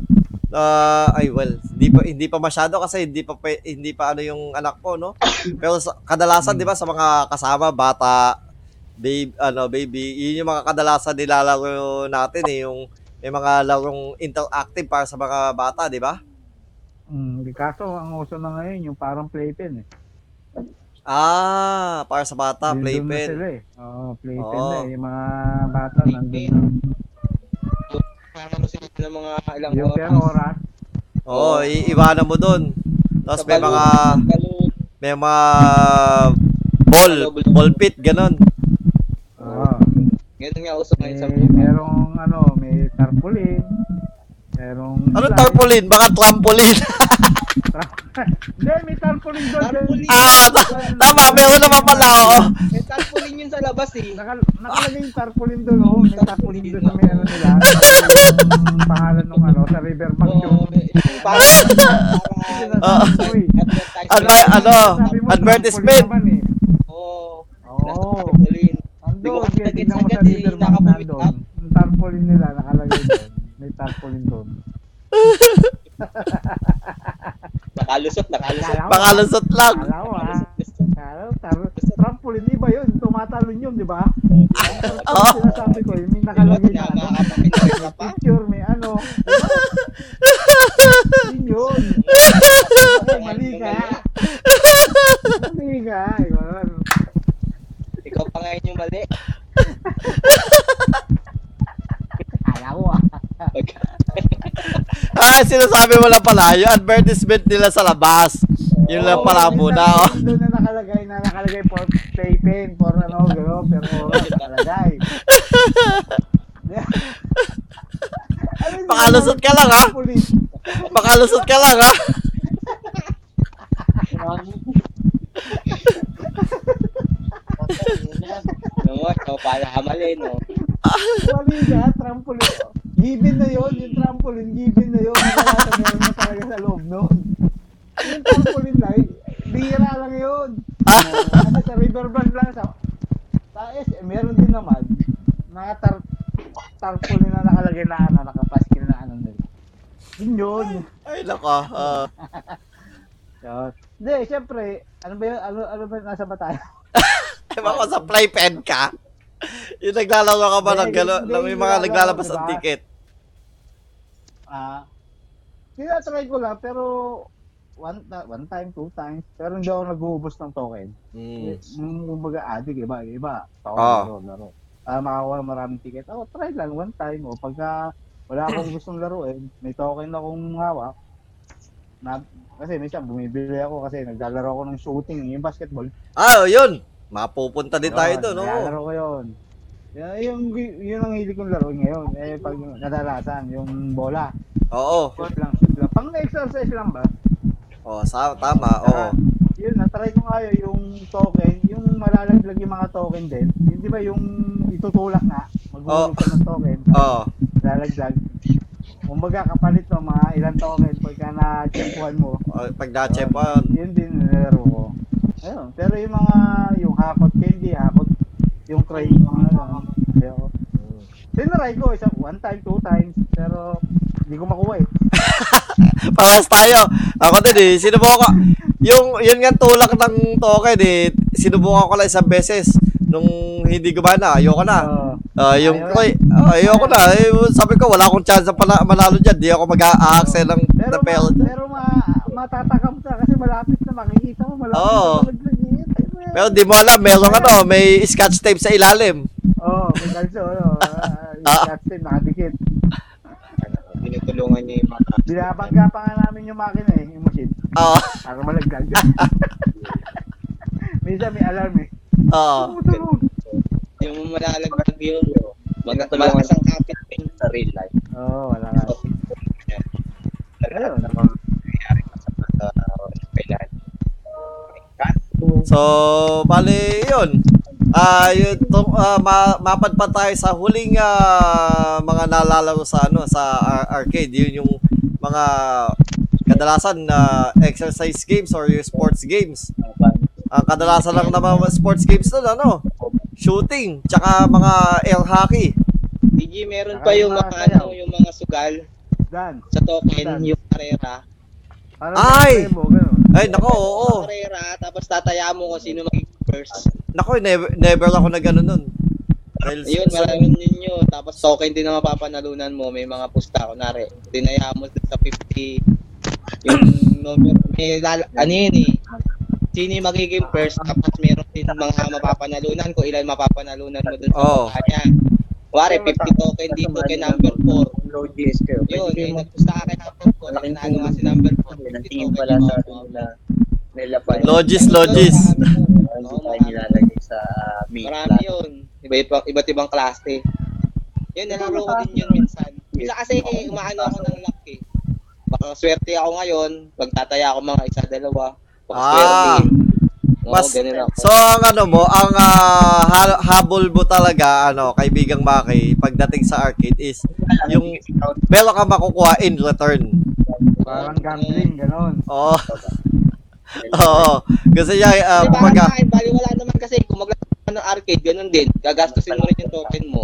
Uh, ay, well, hindi pa, hindi pa masyado kasi hindi pa, hindi pa ano yung anak ko, no? Pero sa, kadalasan, di ba, sa mga kasama, bata, baby, ano, baby, yun yung mga kadalasan nilalaro natin eh, yung may mga larong interactive para sa mga bata, di ba? Mm, kaso ang uso na ngayon yung parang playpen eh. Ah, para sa bata, na playpen. sila eh. Oo, playpen na eh. Yung mga bata nandun Na. Ano sila ng mga ilang Yung oras. per oras. Oo, iiwanan mo doon. Tapos may balon, mga, balon. may mga ball, ball pit, ganun. Oo. Ganun nga uso ngayon sa May, merong ano, may tarpaulin. Merong Ano slide. tarpaulin? Baka trampoline. Hindi, may tarpaulin doon. Tarpaulin. ah, ta- tama, meron naman pala, oo. May tarpaulin yun sa labas eh. Naka, nakalagay yung tarpaulin doon, oh. May tarpaulin doon sa may ano nila. Yung pangalan ng ano, sa riverbank. Uy, Adver- ano, sabi mo, advertisement. eh. Oo. Oo. Tarpaulin. Andun, kaya tignan mo sa eh, riverbank nandun. up. Yung tarpaulin nila nakalagay doon. May tarpaulin doon. Nakalusot, nakalusot. Kala ko, Pakalusot lang. Kala ko ah. Nakalusot. Tar- trampoline iba yun. Tumatalon yun, di ba? Oo. Ang sinasabi ko, yung may nakalagay na ano. Picture, may ano. Yun yun. Ay, mali ka. Mali ka. Yun. Ikaw pa ngayon yung mali. Kala ko ah. Ah, sinasabi mo lang pala, yung advertisement nila sa labas. Yun lang pala Oo, muna, may oh. Doon na nakalagay na nakalagay for playpen, for ano, gano'n, pero oras nakalagay. Ano yun? Pakalusot ka lang, ha? Police. Pakalusot ka lang, ha? Ano mo, ikaw pala ka mali, no? Mali ka, trampoline. Given na yun, yung trampoline, given na yun. Wala na meron na talaga sa loob nun. Yung trampoline na, bira lang yun. Kasi sa riverbank lang, sa, sa SM, meron din naman, mga tar, tarpaulin na nakalagay na ano, nakapaskil na ano nila. Yun yun. Ay, nako. ah. Yun. Hindi, syempre, ano ba yun, ano, ano ba yun, nasa ba tayo? Ewan ko sa playpen ka. Yung naglalaro ka ba ng gano'n, may mga naglalabas ng diba? ticket. Ah, tinatry ko lang, pero one, one time, two times, pero hindi ako nag-uubos ng token. Mm. Yung kumbaga addict, iba, iba. Token, Ah. laro, laro. Para makakuha ng maraming ticket. Ako, try lang, one time. O pagka wala akong gustong laruin, may token akong hawak. Na, kasi minsan bumibili ako kasi naglalaro ako ng shooting, yung basketball. Ah, oh, yun. Mapupunta din tayo doon, oo. Naglalaro ko yun. Yan, yung, yun ang hilig kong laro ngayon. Eh, pag kadalasan, yung bola. Oo. Shoot lang, shoot lang. Pang exercise lang ba? Oh, sa, tama, oo. Yun, na-try ko nga yun, yung token, yung malalaglag yung mga token din. Yun di ba yung itutulak nga, maghulog ka ng token, Oo. lalaglag. Kumbaga kapalit mo mga ilang token pagka na-checkuhan mo. Oh, pag mo yun. Yun din nilaro ko. Ayun, pero yung mga, yung hakot candy, hakot, yung crate, mga ano, ayoko. Tinry ko, isa, one time, two times, pero hindi ko makuha eh. Parehas tayo. Ako din eh, sinubukan ko. Yung, yun nga tulak ng token eh, sinubukan ko lang isang beses. Nung hindi gumana, ayoko na. Ah, yung Ayaw Troy, ah, ayoko na. Eh, sabi ko, wala akong chance na pana- manalo dyan. Di ako mag-a-access ng pero na pero ma, matatakam ka kasi malapit na makikita mo, malapit Oo. na malaglag. Pero di mo alam, meron ano, may scotch tape sa ilalim. Oo, oh, may kalso, ano, Ah. uh, yung team nakadikit. Tinutulungan niya yung mga Binabangga pa nga namin yung makina eh, yung machine, Oo. para malaglag. Minsan may alarm eh. Oo. Tumutulog. Yung malalagdag yun. Mag Tinutulungan malakas ang kapit din. sa real life. Oo, oh, wala nga. Lahat ng mga nangyayari sa mga kailan. So, bali, yun. Ah, yun, to, ah, ma mapadpad tayo sa huling ah, mga nalalaro sa ano sa ar- arcade. Yun yung mga kadalasan na exercise games or yung sports games. Ang kadalasan lang naman mga sports games doon, ano? Shooting, tsaka mga air hockey. DG, meron pa yung mga ano, yung mga sugal Dan. sa token, yung karera. Parang Ay! mo, ganun. Ay, nako, oo. Karera, tapos tataya mo kung sino magiging first. Nako, never, never ako nag ano nun. Dahil Ayun, sa- maraming ninyo. Tapos token din na mapapanalunan mo. May mga pusta, kunwari. Tinaya mo sa 50. Yung number, may lala, ano yun eh. Sino yung magiging first, tapos meron din mga mapapanalunan kung ilan mapapanalunan mo dun sa Oo. kanya. Kuwari, 50 token dito kay number 4. Low GS kayo. Yun, Pwede yung kayo nagpusta ka kay number 4. Malaking Tinalo nga si number 4. Nagtingin pala sa atin na nila pa yun. Logis, logis. Hindi tayo nilalagay sa main Marami plan. yun. Iba, iba, iba't ibang klase. Yun, nalaro ko din yun minsan. Minsan kasi umaano ako ng luck eh. Baka swerte ako ngayon, magtataya ako mga isa, dalawa. Baka Ah. swerte. Mas, so ang ano mo, ang ah, ha- habol mo talaga, ano, kaibigang Maki, pagdating sa arcade is, yung, meron ka makukuha in return. Parang gambling, ganon. Oo. Oo. Kasi yan, uh, Di ba, kumbaga, ano, bali wala naman kasi kung maglaro ka ng arcade, ganun din. Gagastusin mo rin yung token mo.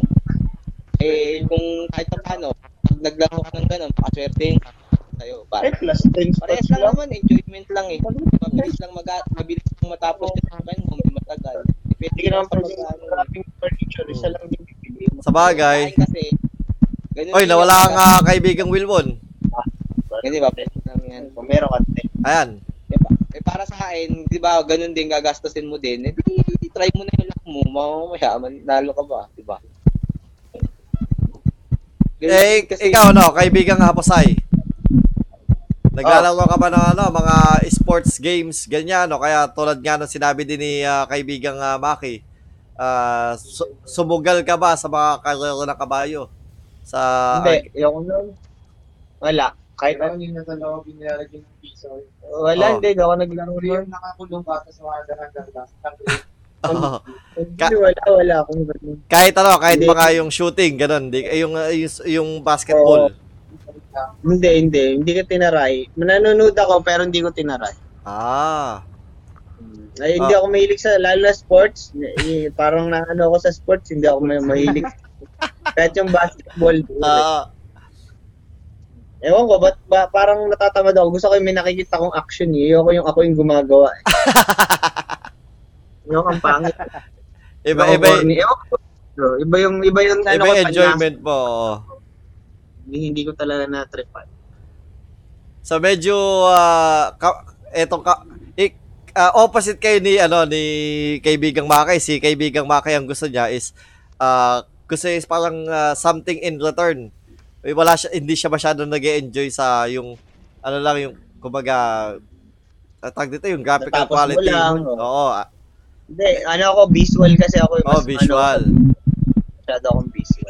Eh, kung kahit pa paano, pag naglaro ka ng ganun, pakaswerte sa'yo. Eh, Parang, plus 10 parehas spots lang lang. naman, enjoyment lang eh. Mabilis lang mag mabilis lang matapos yung token mo, hindi matagal. Depende Hindi ka naman sa pwede maraming furniture. Isa lang yung bibili mo. sa bagay. Kasi, ganun Oy, din nawala ang ah, kaibigang Wilwon. Ganun ba? Pwede lang yan. Kung meron ka 10. Ayan. Eh, pa- eh, para sa akin, di ba, ganun din gagastusin mo din. Eh, di, try mo na yung luck mo. Mamamaya, manalo ka ba? Di ba? Ganun Eh, din ikaw, no, kaibigang Haposay. Naglalaro ka ba ng ano, mga sports games, ganyan, no? Kaya tulad nga ng sinabi din ni ah, kaibigang ah, Maki, ah, su- sumugal ka ba sa mga karero ng kabayo? Sa Hindi, yung nun. Wala. Kahit ano. yung nasa loob, yung nilalagyan ng piso. Wala, Oh. hindi. Ako naglaro. Yung nakakulong ka sa mga dahan-dahan. Hindi, wala. Wala akong ganun. kahit ano, kahit Hindi. mga yung shooting, ganun, di, eh, yung, yung, yung basketball. Hindi, hindi. Hindi ko tinaray. Nanonood ako pero hindi ko tinaray. Ah. Ay, hindi Ah. ako mahilig sa, lalo na sports. Eh, parang na ano ako sa sports, hindi ako may mahilig. Kahit yung basketball. Ah. Ewan ko, ba't ba, parang natatamad ako. Gusto ko yung may nakikita kong action eh. Ayoko yung ako yung gumagawa eh. Yung ang pangit. iba, Ako iba, corny. Ewan ko. Iba yung, iba yung, ano iba ko, yung enjoyment mo. oo. Hindi, ko talaga na-tripan. So medyo ah ka, etong ka, ik, ah, opposite kayo ni ano ni kaibigang Makay. Si kaibigang Makay ang gusto niya is ah gusto is parang ah, something in return. Eh, Wala siya hindi siya masyadong nag-enjoy sa yung ano lang yung kumbaga tag dito yung graphical Natapos mo quality. lang, oh. Oo. ah, Hindi, ano ako, visual kasi ako. Oh, mas, visual. Ano, masyado akong visual.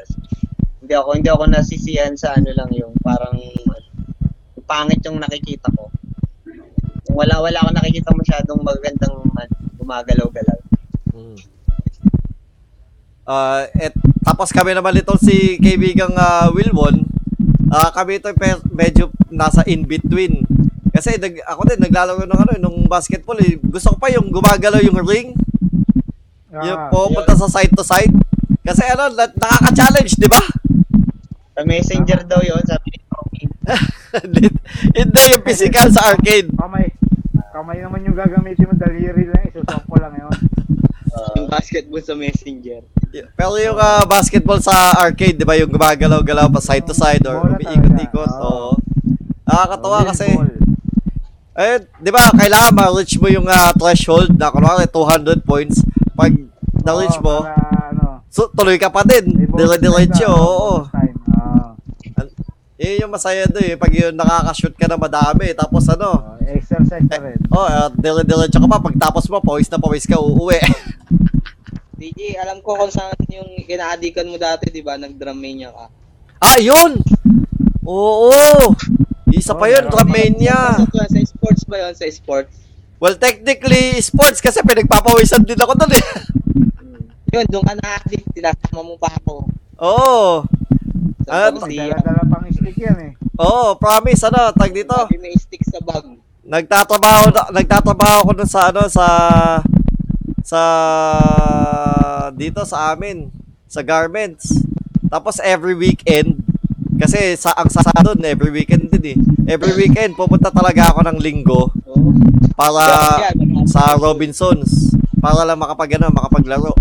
Hindi ako, hindi ako nasisiyan sa ano lang yung parang yung pangit yung nakikita ko. Kung wala, wala ako nakikita masyadong magandang gumagalaw-galaw. Mm. Ah, et tapos kami naman nito si kaibigang ah, Wilwon. Ah, kami ito pe- medyo nasa in between. Kasi nag, ako din naglalaro ng ano nung basketball eh. Gusto ko pa yung gumagalaw yung ring, yung Ah, pupunta sa side to side. Kasi ano, na- nakaka-challenge, di ba? Sa messenger daw yon sabi ni Tommy. Hindi yung physical sa arcade. kamay. Kamay naman yung gagamitin mo, daliri lang, isusok ko lang yun. Yung basketball sa messenger. Pero yung ah, basketball sa arcade, di ba, yung gumagalaw-galaw pa side to side or Bola umiikot-ikot. talaga. Oo. Nakakatawa kasi. ball. Eh, di ba, kailangan ma-reach mo yung ah, threshold na kunwari 200 points. Pag na-reach Oo, mo, para, ano, so, tuloy ka pa din. bonus Dire-diretso, time oo. bonus time. Eh, yung masaya doon eh. Pag yung nakaka-shoot ka na madami, tapos ano, Oh, exercise na rin. oh, uh, dire-diretso ka pa. Pag tapos mo, pawis na pawis ka, uuwi. DJ, alam ko kung saan yung kinaadikan mo dati, di ba? Nag-drummania ka. ah, yun! Oo! Isa pa yun, Oh, Dramania. Sa, sa sports ba yun? Sa sports? Well, technically, sports kasi pinagpapawisan din ako doon eh. Yun, doon ka na-addict. Tinasama mo pa ako. Oo. Ah, May Garcia. dala-dala pang stick yan eh. Oo, promise, ano, tag dito. Sabi may stick sa bag. Nagtatrabaho na, nagtatrabaho ako dun sa ano sa sa dito sa amin sa garments. Tapos every weekend kasi sa ang sa doon every weekend din eh. Every weekend pupunta talaga ako ng linggo Oo. para yan. sa Robinsons. Para lang makapag ano, makapaglaro.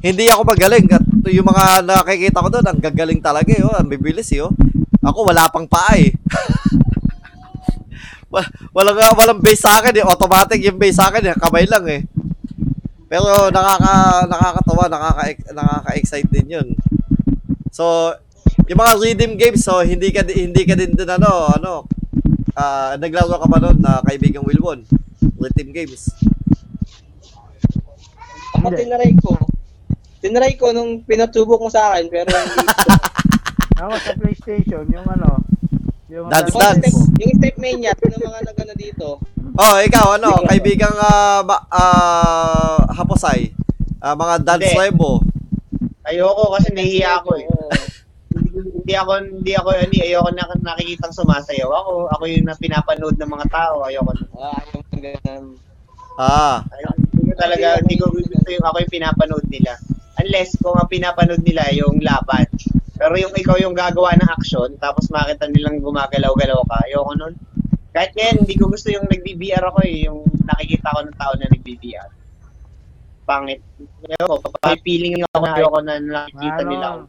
Hindi ako magaling at yung mga nakikita ko doon, ang gagaling talaga eh, oh, ang bibilis eh, oh. Ako wala pang paa eh. Wa- walang walang base sa akin eh, automatic yung base sa akin eh, kamay lang eh. Pero nakaka nakakatawa, nakaka nakaka-excite din 'yun. So, yung mga rhythm games, so hindi ka di- hindi ka din dun ano, ano, ah naglaro ka ba noon na kaibigang Wilwon? Rhythm games. Ako tinry ko. Tinry ko nung pinatubok mo sa akin, pero hindi Ako sa PlayStation, yung ano, yung Dance Yung Dance. step, yung step mania, yung mga nagano dito. Oh, ikaw ano, kaibigang ah ba- ah, Haposay. Ah, mga dance Hindi. lebo. Ayoko kasi nahihiya ako eh. Hindi ako, hindi ako, hindi, ayoko na nakikitang sumasayaw. Ako, ako yung na pinapanood ng mga tao. Ayoko na. Ah, yung ganun. Ah, Ayoko, ko talaga, hindi ko gusto yung ako yung pinapanood nila. Unless kung ang pinapanood nila yung laban. Pero yung ikaw yung gagawa ng action, tapos makita nilang gumagalaw-galaw ka, ayoko nun. Kahit ngayon, hindi ko gusto yung nag-BBR ako eh, yung nakikita ko ng tao na nag-BBR. Pangit. Ayoko, may feeling ako na ayoko na nakikita Ano? nila ako.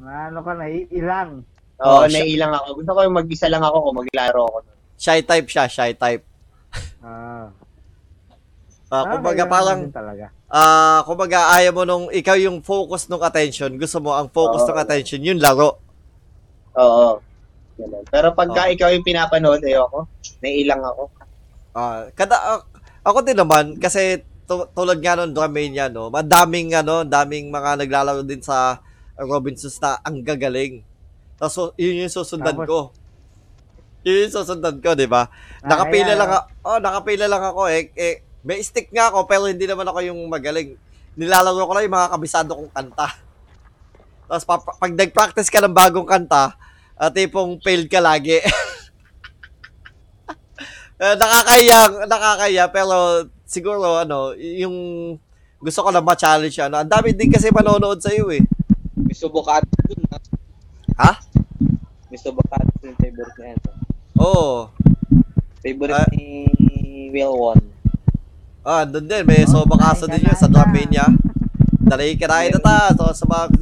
ano ka, naiilang. Oo, Oh, naiilang ako. Gusto ko yung mag-isa lang ako kung maglaro ako. shy type siya, shy type. Ah, Ah, kumbaga parang talaga. ah, kumbaga ayaw mo nung ikaw yung focus ng attention, gusto mo ang focus Oo. ng attention yung laro. Oo. Ganun. Pero pagka Oo. ikaw yung pinapanood, ayoko. Naiilang ako. Ah, kada ah, ako din naman kasi tu- tulad nga nung Dramania no, madaming ano, daming mga naglalaro din sa Robinsons na ang gagaling. Tapos so, yun yung susundan Tapos- ko. Yun yung susundan ko, 'di ba? Ah, Nakapila kaya- lang ako. Oh, nakapila lang ako eh, eh may stick nga ako pero hindi naman ako yung magaling. Nilalaro ko lang yung mga kabisado kong kanta. Tapos pa- pa- pag nag-practice ka ng bagong kanta, at tipong failed ka lagi. Eh, nakakaya, nakakaya pero siguro ano, yung gusto ko lang ma-challenge ano. Ang dami din kasi manonood sa iyo eh. May subukat dun ha. Ha? May subukat yung favorite niya. ano. Oo. Favorite Ah. ni Will Won. Ah, doon din may so bakaso din yun sa Dramania. Dalay ka na ito ta. So sa mga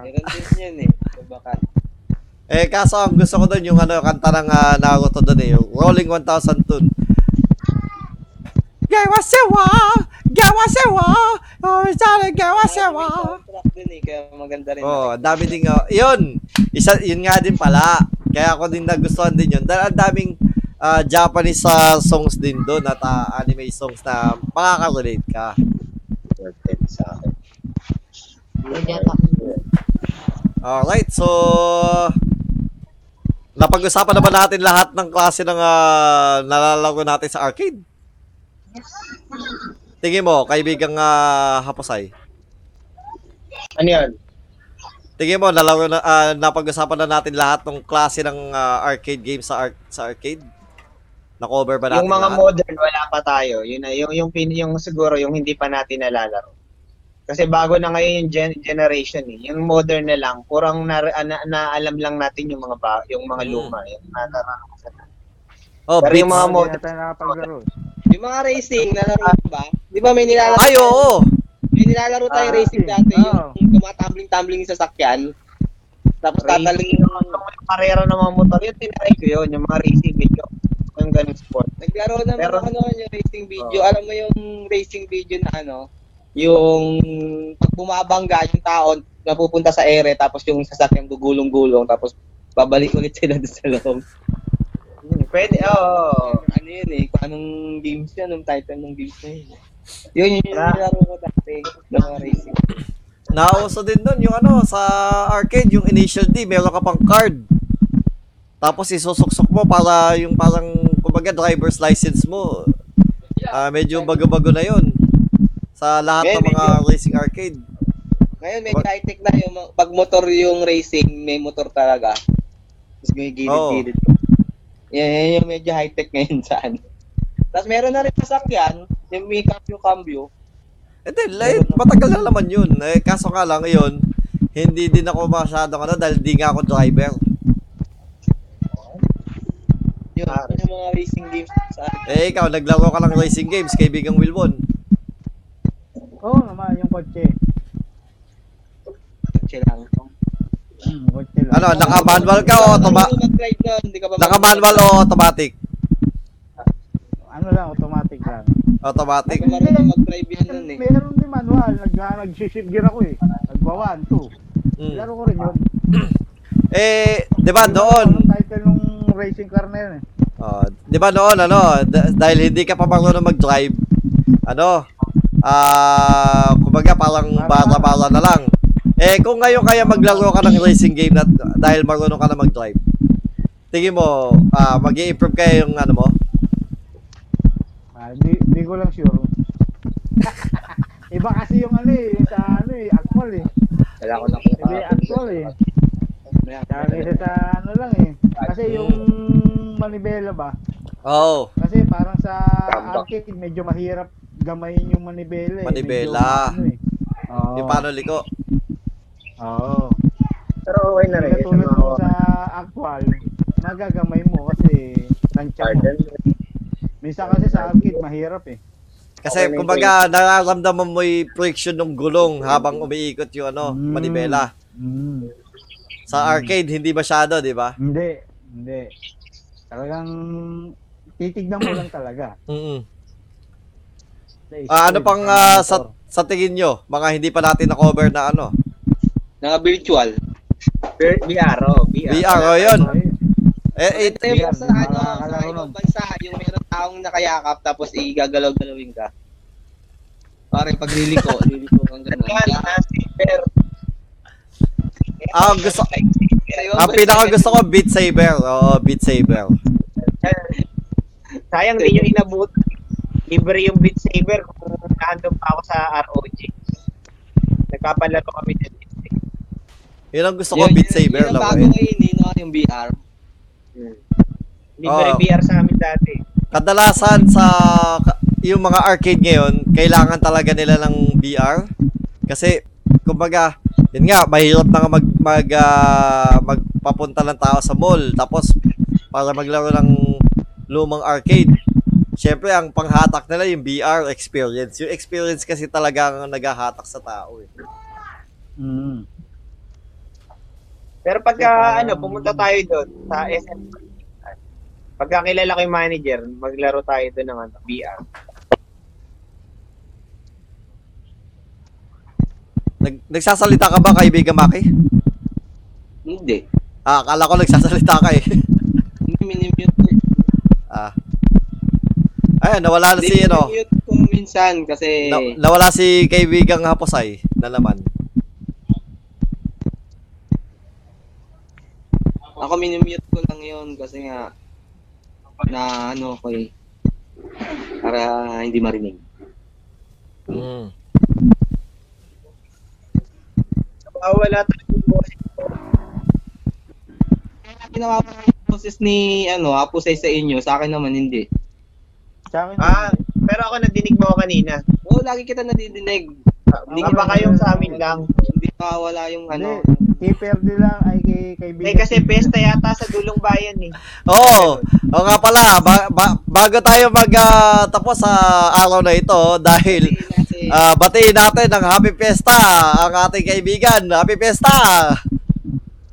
Meron din yun eh. Eh kaso ang gusto ko doon yung ano kanta ng ah, Naruto doon eh, yung Rolling 1000 Tune. Gawa sewa, gawa sewa, oh sana gawa sewa. Eh, kaya maganda rin. Oh, dami din nga. Yun. Isa yun nga din pala. Kaya ako din nagustuhan din yun. Dahil ang daming ah, Japanese ah, songs din doon at ah, anime songs na makaka-relate ka. Sa akin. Alright, so napag-usapan na ba natin lahat ng klase ng ah, nalalaro natin sa arcade? Tingin mo, kaibigang uh, Haposay. Ano yun? Tingin mo, nalaro na, ah, napag-usapan na natin lahat ng klase ng ah, arcade games sa, ar- sa arcade? Na-cover ba natin Yung mga lahat? modern, wala pa tayo. Yun na, yung, yung, pin, yung siguro, yung hindi pa natin nalalaro. Kasi bago na ngayon yung gen- generation eh. Yung modern na lang, kurang na, na, na alam lang natin yung mga ba, yung mga Mm. luma, yung nataranasan natin. oh, Pero yung mga modern. Yung mga racing, nalaro ba? Di ba may nilalaro? Ay, oo! May nilalaro tayo Ah, racing dati, oo. yung tumatambling-tambling yung sasakyan. Tapos tataling racing, yung, yung karera ng mga motor, yun, tinry ko yun, yung mga racing video. Yung ganung sport. Naglaro naman Pero- ako noon yung racing video. Oo. Alam mo yung racing video na ano, yung pag bumabangga yung tao napupunta sa ere tapos yung sasakyan gugulong-gulong tapos babalik ulit sila doon sa loob. Hmm, Pwede, oo. Ano yun eh, kung anong games yun, anong title ng games na yun. Yun yun yung Ah. nilaro ko dati ng mga racing. Nauso din doon yung ano, sa arcade, yung initial D, meron ka pang card. Tapos isusuksok mo para yung parang, kumbaga, driver's license mo. Ah, medyo bago-bago na yun. Sa lahat ng Medyo- mga racing arcade. Ngayon medyo high-tech na yung pag motor yung racing, may motor talaga. Tapos may gilid-gilid. Yan, yan yung medyo high-tech ngayon sa ano. Tapos meron na rin sasakyan, yung may cambio-cambio. Eh di, late, matagal na naman yun. Eh, kaso nga lang, yun, hindi din ako masyadong ano, dahil di nga ako driver. Yun, yun yung mga racing games sa akin. Eh, ikaw, naglaro ka ng racing games, kaibigang Wilbon. Oo naman, yung kotse. Kotse lang. Hmm, kotse lang. Ano, naka-manual ka o automa- Marunong mag-drive doon, hindi ka ba naka-manual o automatic? Ano lang, automatic lang. Automatic. Hindi ka marunong mag-drive yan nun eh. Meron din manual, nag, nag-shift gear ako eh. Nagwa 1, 2. Mm. Laro ko rin yun. Eh, 'di ba noon? Anong title nung racing car na yun eh? Oh, 'di ba noon ano, d- dahil hindi ka pa marunong mag-drive, ano? Ah, kumbaga parang bata-bata na lang. Eh kung ngayon kaya maglaro ka ng racing game na dahil marunong ka na mag-drive. Tingin mo, ah mag-i-improve kaya yung ano mo? Ah, di, di ko lang sure. Iba kasi yung ano eh, sa ano eh, actual eh. Wala ko na Hindi actual eh. Kaya kaysa sa ano lang eh. Kasi yung manibela ba? Oo. Kasi parang sa arcade medyo mahirap gamayin yung manibela eh. Manibela. Medyo, ano eh. Oo. Yung paano liko? Oo. Pero okay na rin. Kaya tulad mo sa actual, magagamay mo kasi tansya mo. Minsan kasi sa arcade mahirap eh. Kasi Okay kumbaga nararamdaman mo yung friction ng gulong habang umiikot yung ano, Mm. manibela. Mm. Sa arcade hindi masyado, 'di ba? Hindi, hindi. Talagang titignan mo lang talaga. Mm. Ah, ano pang sa ah, sa sa tingin nyo, mga hindi pa natin na-cover na ano? Mga virtual. VR, oh, VR. VR, oh, yun. Eh, it, Ito yung sa ano, sa ibang bansa, yung meron taong nakayakap tapos igagalaw-galawin ka. Parang pag liliko, liliko nasa VR. ah, gusto, ang pinaka gusto ko, Beat Saber. Oo, Beat Saber. Sayang din yung inabot. Libre yung Beat Saber kung nandun pa ako sa ROG. Nagpapalaro kami ng Beat Saber. Yun ang gusto ko, Beat Saber ang lang. bago Eh. ngayon, eh, no? yung VR. Libre Oo. VR sa amin dati. Kadalasan sa ka- yung mga arcade ngayon, kailangan talaga nila ng VR. Kasi, kumbaga, yun nga, mahirap na nga mag, mag, ah, magpapunta ng tao sa mall. Tapos, para maglaro ng lumang arcade. Siyempre, ang panghatak nila yung VR experience. Yung experience kasi talagang naghahatak sa tao eh. mm. Pero pagka ano, pumunta tayo doon sa SM. Pagka kilala ko yung manager, maglaro tayo doon ng ano, VR. Nag, nagsasalita ka ba, kaibigan Maki? Hindi. Ah, akala ko nagsasalita ka eh. Hindi, minimute ko. ah. Ayun, nawala na si ano. Minimute ko minsan kasi Na, nawala si kaibigang Haposay na naman. Ako minimute ko lang yun kasi nga na ano ko eh. Para hindi marinig. Mm. Wala talaga yung boses ko. Ginawa ko yung boses ni ano, Apusay sa inyo, sa akin naman hindi. Sa akin, Ah, pero ako nadinig mo ako kanina. Oo, lagi kita nadidinig. Hindi Hindi baka yung sa amin lang. Hindi pa wala yung ano. Kay di lang ay kay kaibigan. Eh kasi pesta yata sa dulong bayan eh. Oo. Oo nga pala, ba- ba- bago tayo mag ah, tapos sa araw na ito dahil Kasi, ah, batiin natin ng Happy Fiesta ang ating kaibigan. Happy Fiesta!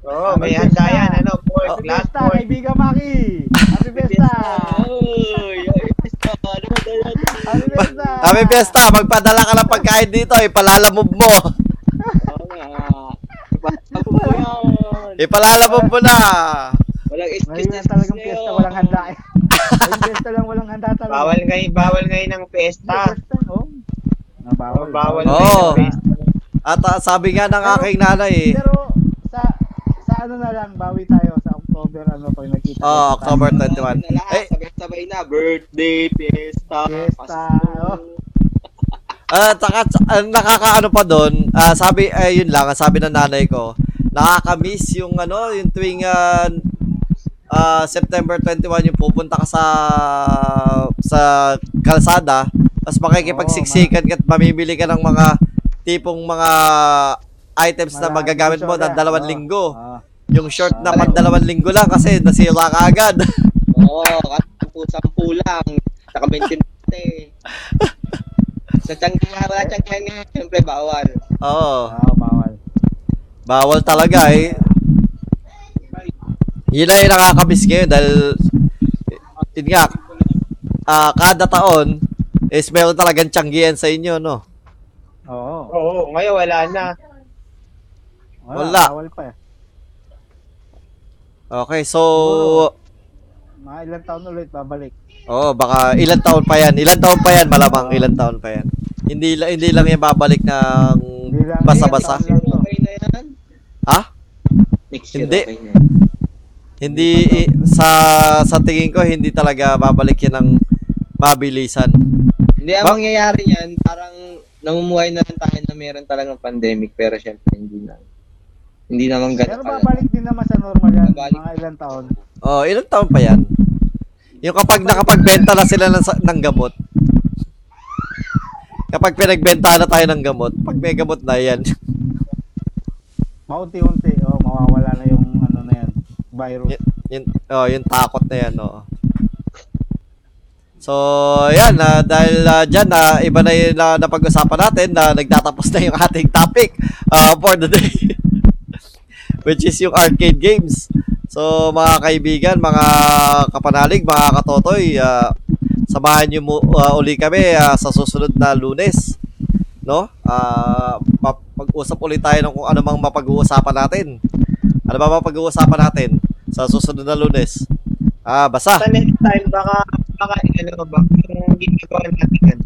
Oo, may Happy handa yan. Ano, pork, Happy last pork. kaibigan Maki! Happy ano yan? Happy Fiesta! Happy Fiesta! Magpadala ka ng pagkain dito, ipalalamove mo. Nga. Ano? Ipalalamove mo na. Walang excuse na na talagang fiesta, walang handa eh. Ay, fiesta lang, walang handa talaga. Bawal ngayon, bawal ngayon ng pesta. Fiesta, oh. Ah, bawal. Bawal ngayon ng pesta. At ah, sabi nga ng Pero- aking nanay eh. Pero, sa, sa ano na lang, bawi tayo sa October, ano, pag nagkita. Oh, October Oo, 21. na lahat, Eh, sabay-sabay na. Birthday, fiesta, Fiesta, Pasko. oh. Ah, saka uh, nakakaano pa doon, ah, sabi eh yun lang, ang sabi ng nanay ko, nakaka-miss yung ano, yung tuwing ah, ah, September 21 yung pupunta ka sa sa kalsada, tapos makikipagsiksikan ka at mamimili ka ng mga tipong mga items na Marami magagamit mo ng dalawang Oh, linggo. oh. Yung short na Ah. pang dalawang linggo lang kasi nasira ka agad. Oo, katampu-sampu lang. Saka 20 Sa tiyanggihan, wala tiyanggihan ngayon, siyempre bawal. Oo. Ah, bawal. Bawal talaga eh. Yun na yung nakakamiss ngayon dahil yun nga, ah, kada taon is meron talagang tiyanggihan sa inyo, no? Oo. Oo, ngayon wala na. Wala. Bawal pa eh. Okay, so Mga ilang taon ulit babalik. Oh, baka ilang taon pa yan. Ilang taon pa yan, malamang ilang taon pa yan. Hindi la- hindi lang yan babalik ng Hindi lang- basa-basa. Ha? Hindi. Hindi i- sa sa tingin ko hindi talaga babalik yan ng mabilisan. Hindi, ang Ba- mangyayari yan, parang namumuhay na lang tayo na meron talagang pandemic, pero syempre hindi na. Hindi naman Pero ganun ka babalik din naman sa normal yan. Babalik. Mga ilang taon. Oh, ilang taon pa yan? Yung kapag nakapagbenta na sila ng, ng gamot. Kapag pinagbenta na tayo ng gamot, pag may gamot na yan. Maunti-unti. Oh, mawawala na yung ano na yan. Virus. Y- yung, oh, yung takot na yan, oh. So, yan, ah, dahil uh, dyan, na iba na yung na, napag-usapan natin na nagtatapos na yung ating topic ah, for the day. Which is yung arcade games. So, mga kaibigan, mga kapanalig, mga katotoy, ah, samahan nyo mo, ah, uli kami ah, sa susunod na lunes. No? Ma- mag-usap ulit tayo ng kung ano mang mapag-uusapan natin. Ano ba mapag-uusapan natin sa susunod na lunes? Ah, basta. Sa next time, baka, baka, ano ba, yung ginagawa natin yan,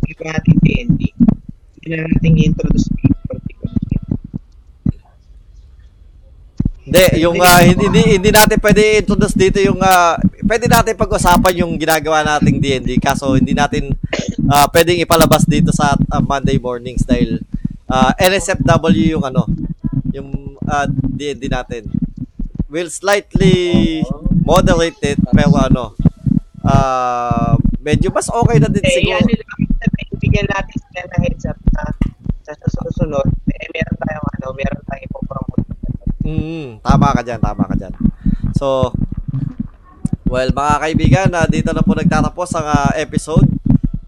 ginagawa natin D&D, hindi na natin i-introduce yung particular game. Hindi, yung ah, hindi, hindi hindi natin pwede introduce dito yung ah, pwede natin pag-usapan yung ginagawa nating D&D kaso hindi natin ah, pwedeng ipalabas dito sa ah, Monday mornings dahil ah, NSFW yung ano, yung ah, D&D natin. Will slightly moderate it pero ano, ah, medyo mas okay na din Eh, siguro. ano lang, bigyan natin sila ng heads up na sa susunod, eh, meron tayong, ano, meron tayong ipopromote. Mm, tama ka dyan, tama ka dyan. So, well, mga kaibigan, na dito na po nagtatapos ang ah, episode.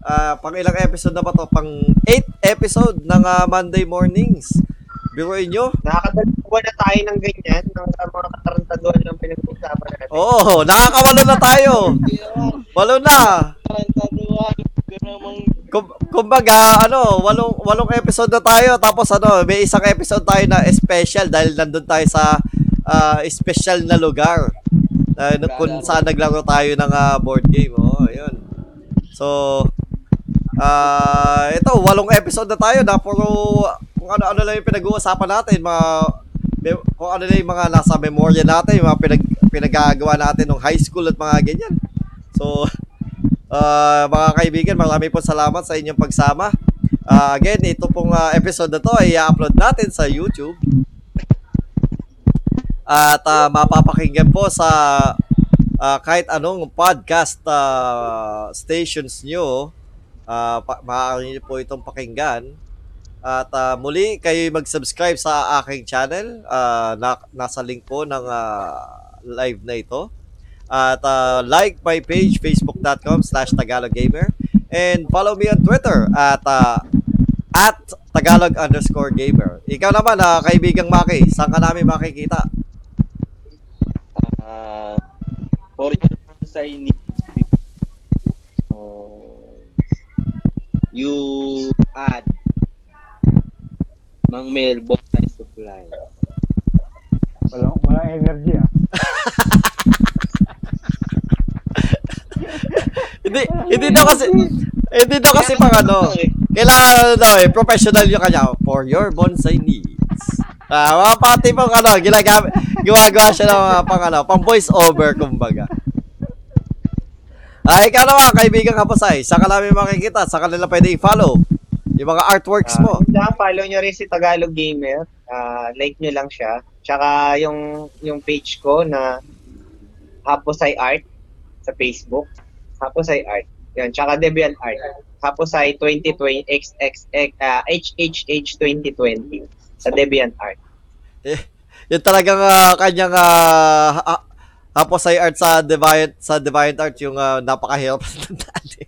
Ah, pang ilang episode na ba to? Pang 8 episode ng ah, Monday mornings. Biruin nyo? Nakakadalawa na tayo ng ganyan, ng uh, mga katarantaduan lang pinag-uusapan natin. Oo, oh, nakakawalo na tayo. Walo na. Tarantaduan, namang Kum- kumbaga, ano, walong, walong episode na tayo. Tapos ano, may isang episode tayo na special dahil nandun tayo sa ah, special na lugar. Uh, kung saan naglaro tayo ng ah, board game. Oh, yun. So, ah ito, walong episode na tayo na puro kung ano-ano lang yung pinag-uusapan natin. Mga, kung ano lang yung mga nasa memorya natin, yung mga pinag, pinagagawa natin nung high school at mga ganyan. So, Ah, mga kaibigan, marami po salamat sa inyong pagsama. Ah, again, ito pong ah, episode na to ay i-upload natin sa YouTube. At ah, mapapakinggan po sa ah, kahit anong podcast ah, stations nyo. Ah, pa- maaari nyo po itong pakinggan. At ah, muli, kayo mag-subscribe sa aking channel. Ah, na, nasa link po ng ah, live na ito. At uh, like my page, facebook.com slash tagaloggamer. And follow me on Twitter at uh, at Tagalog underscore gamer. Ikaw naman, uh, kaibigang Maki, saan ka namin makikita? Ah, for your sa ini oh, you add Mang Mel both sides supply. Walang, walang energy ah. hindi, hindi daw kasi, hindi daw kasi pang ano, kailangan ano daw eh, professional yung kanya, for your bonsai needs. Ah, mga pati pang ano, ginagamit, gumagawa siya ng mga pang ano, pang voice over, kumbaga. Ah, ikaw naman, kaibigan Kapasay, saan ka namin makikita? Saan ka nila pwede i-follow? Yung mga artworks mo. Ah, follow nyo rin si Tagalog Gamer. Ah, like nyo lang siya. Tsaka yung yung page ko na Haposay Art sa Facebook. Haposay Art. Yan, tsaka Debian Art. Haposay 2020 XXX ah, HHH 2020 sa Debian Art. Yung talagang ah, kanyang ah, ha- Tapos sa art sa Deviant sa Deviant Art yung ah, napakahirap ng dati.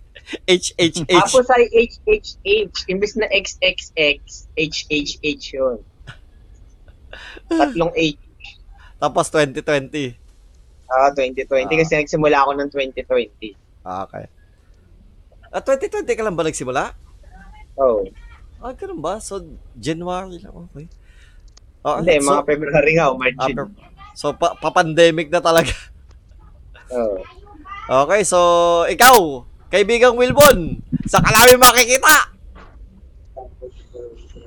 HHH. Tapos ay HHH, imbes na XXX, HHH yun. Tatlong H. Tapos 2020. Ah, 2020 Ah. kasi nagsimula ako ng 2020. Ah, okay. Ah, 2020 ka lang ba nagsimula? Oh. Ah, ganun ba? So, January lang. Okay. Ah, Hindi, so, mga February nga, March. ah, yun. per- so, pa- pa-pandemic na talaga. Oh. Okay, so, ikaw, kaibigang Wilbon, sa namin makikita?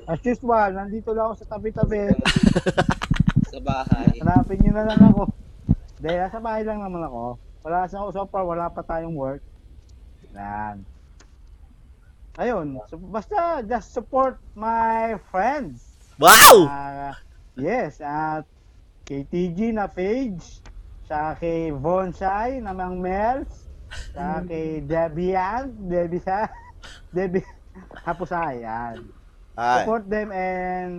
As usual, nandito lang ako sa tabi-tabi. Sa bahay. Hanapin nyo na lang ako. Dahil nasa bahay lang naman ako. Wala sa so far, wala pa tayong work. Yan. Ayun, so, basta just support my friends. Wow! Ah, yes, at kay TG na page, sa kay Von Shai na Mang Mels, sa kay Debian, Debbie sa Debbie Hapusay, yan. Ay. Support them and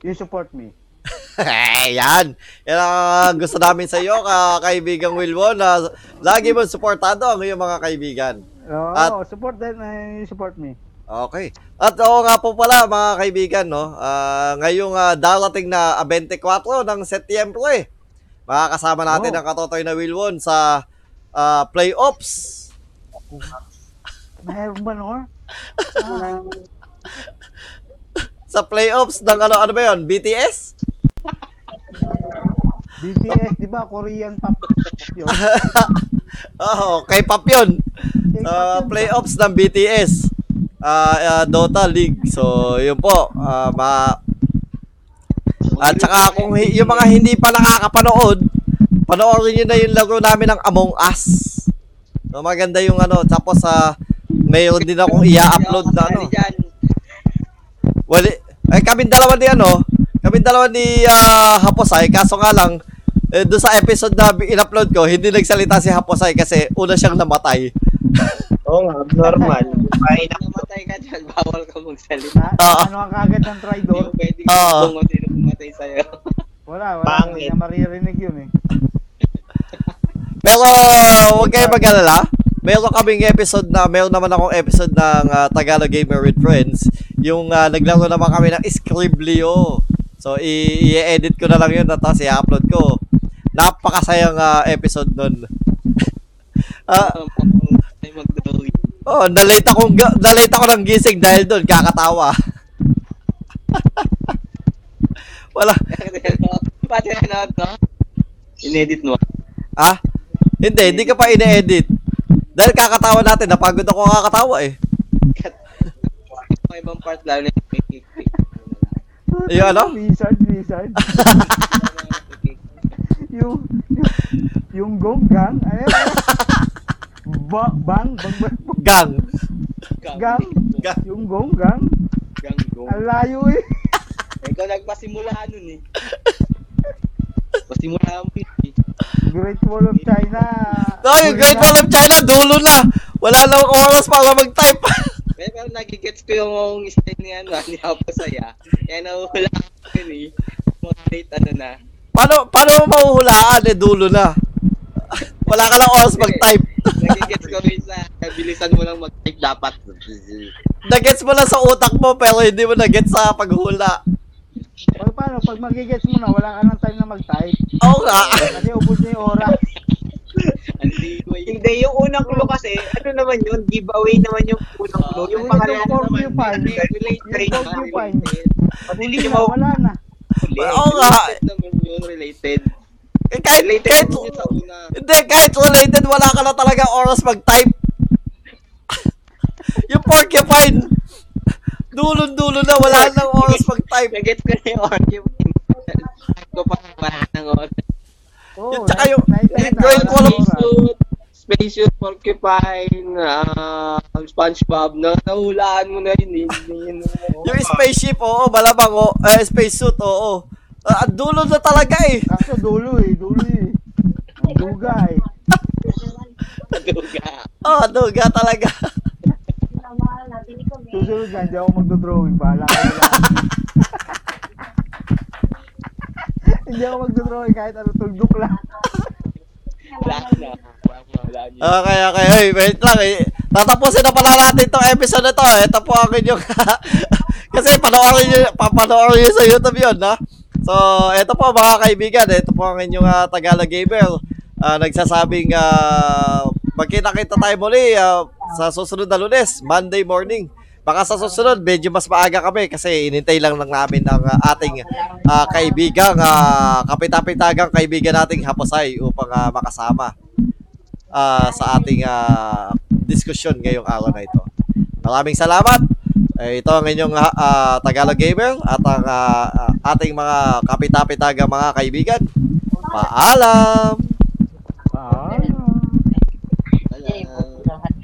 you support me. Hey, yan. Ang gusto namin sa iyo, ka kaibigang Wilbon, na lagi mo suportado ang iyong mga kaibigan. Oo, At- support them and you support me. Okay. At oo nga po pala mga kaibigan, no? ah, ngayong ah, darating na ah, 24 ng Setyembre, makakasama natin Oh. ang katotoy na Wilwon sa ah, playoffs. Mayroon ba? Ah, Sa playoffs ng ano, ano ba yun? BTS? BTS, di ba? Korean pop. Oo, kay Pop Sa yun. playoffs ng BTS. Ah, ah, Dota League. So, yun po. ah, ma At saka kung hi- yung mga hindi pa nakakapanood, panoorin nyo na yung laro namin ng Among Us. So, maganda yung ano. Tapos, sa mayroon din akong i-upload na ano. Wali, ay kami dalawa ni ano, kami dalawa ni ah, Haposay, kaso nga lang, eh, doon sa episode na in-upload ko, hindi nagsalita si Haposay kasi una siyang namatay. Oo nga, abnormal. Ay, na- Namatay ka dyan, bawal ka magsalita. Na, Oo. ano ang kagad ng tridor? Hindi pwede Oo. kung kung sino pumatay sa'yo. Wala, wala. Hindi Pangit. na maririnig yun eh. Pero huwag kayo mag-alala. Meron kaming episode na, meron naman akong episode ng ah, Tagalog Gamer with Friends. Yung ah, naglaro naman kami ng Scriblio. So, i- i-edit ko na lang yun at tapos i-upload ko. Napakasayang ah, episode nun. Ah, Ay mag-drawing. oh, nalate ga- nalate ako ng gising dahil doon, kakatawa. Wala. Pati ano to? Inedit mo. Ah? Hindi, hindi ka pa ine-edit. Dahil kakatawa natin, napagod ako kakatawa eh. Mga ibang part lalo na yung Yung ano? Wizard, wizard. yung, yung, yung gonggang. Ay, ay, ba, bang, bang, bang, Gang. gang. Gang. Yung gonggang. Ganggo. Ang layo eh. Ikaw nagpasimula nun eh. Pasimula yun eh. Great Wall of China. No, yung Great Wall of China, dulo na. Wala nang oras para mag-type. Pero, pero nagigets ko yung style ni ano, ni Apo Saya. Kaya nahuhula ko yun eh. Mga late ano na. paano, paano mo mahuhulaan eh, dulo na? Wala ka lang oras mag-type. Nagigets ko rin sa kabilisan mo lang mag-type dapat. Nagets mo lang sa utak mo, pero hindi mo nagets sa paghula. Pag paano, pag magigets mo na, wala ka ng time na mag-type. Oo nga. Kasi ubos na yung oras. Hindi, yung unang clue kasi, ano naman yun, giveaway naman yung unang clue. Yung Yung pangalawa yung naman, porcupine. Relate Yung relate porcupine. pag Huli hindi mau- wala na. Oo nga. Related naman yun, related. Eh, kahit, Related kahit, sa una. hindi, kahit related, wala ka na talaga oras mag-type. yung porcupine, dulo-dulo na, wala nang oras mag-type. Nagets ko na yung argument. ko pa wala ng oras. Oo, Yun, tsaka yung- yung oras. Spacesuit, porcupine, ah, SpongeBob, na nahulaan mo na yun eh. Hindi yun. Yung spaceship, oo, malamang, oo. Eh, spacesuit, oo. Ah, dulo na talaga eh. Kaso dulo eh, dulo eh. Ang duga eh. Duga. Oh, duga talaga. Susunod yan, di ako magdodrawing. Bahala ka na lang. Hindi ako magdodrawing kahit ano, tuldok lang. Wala na. Wala na. Okay, okay. Hey, wait lang. Eh. Tatapusin na pala natin itong episode na to. Ito po ang inyong... Kasi panoorin nyo, papanoorin nyo sa YouTube yun, no? So, ito po mga kaibigan. Ito po ang inyong ah, Tagalog Gamer. Ah, nagsasabing uh, magkita-kita tayo muli ah, sa susunod na lunes, Monday morning. Baka sa susunod, medyo mas maaga kami kasi inintay lang lang namin ng ah, ating ah, kaibigang, ah, kapitapitagang kaibigan nating Haposay upang ah, makasama ah, sa ating ah, diskusyon ngayong araw na ito. Maraming salamat. Eh, ito ang inyong uh, Tagalog Gamer at ang uh, ating mga kapitapitaga mga kaibigan. Paalam! Paalam!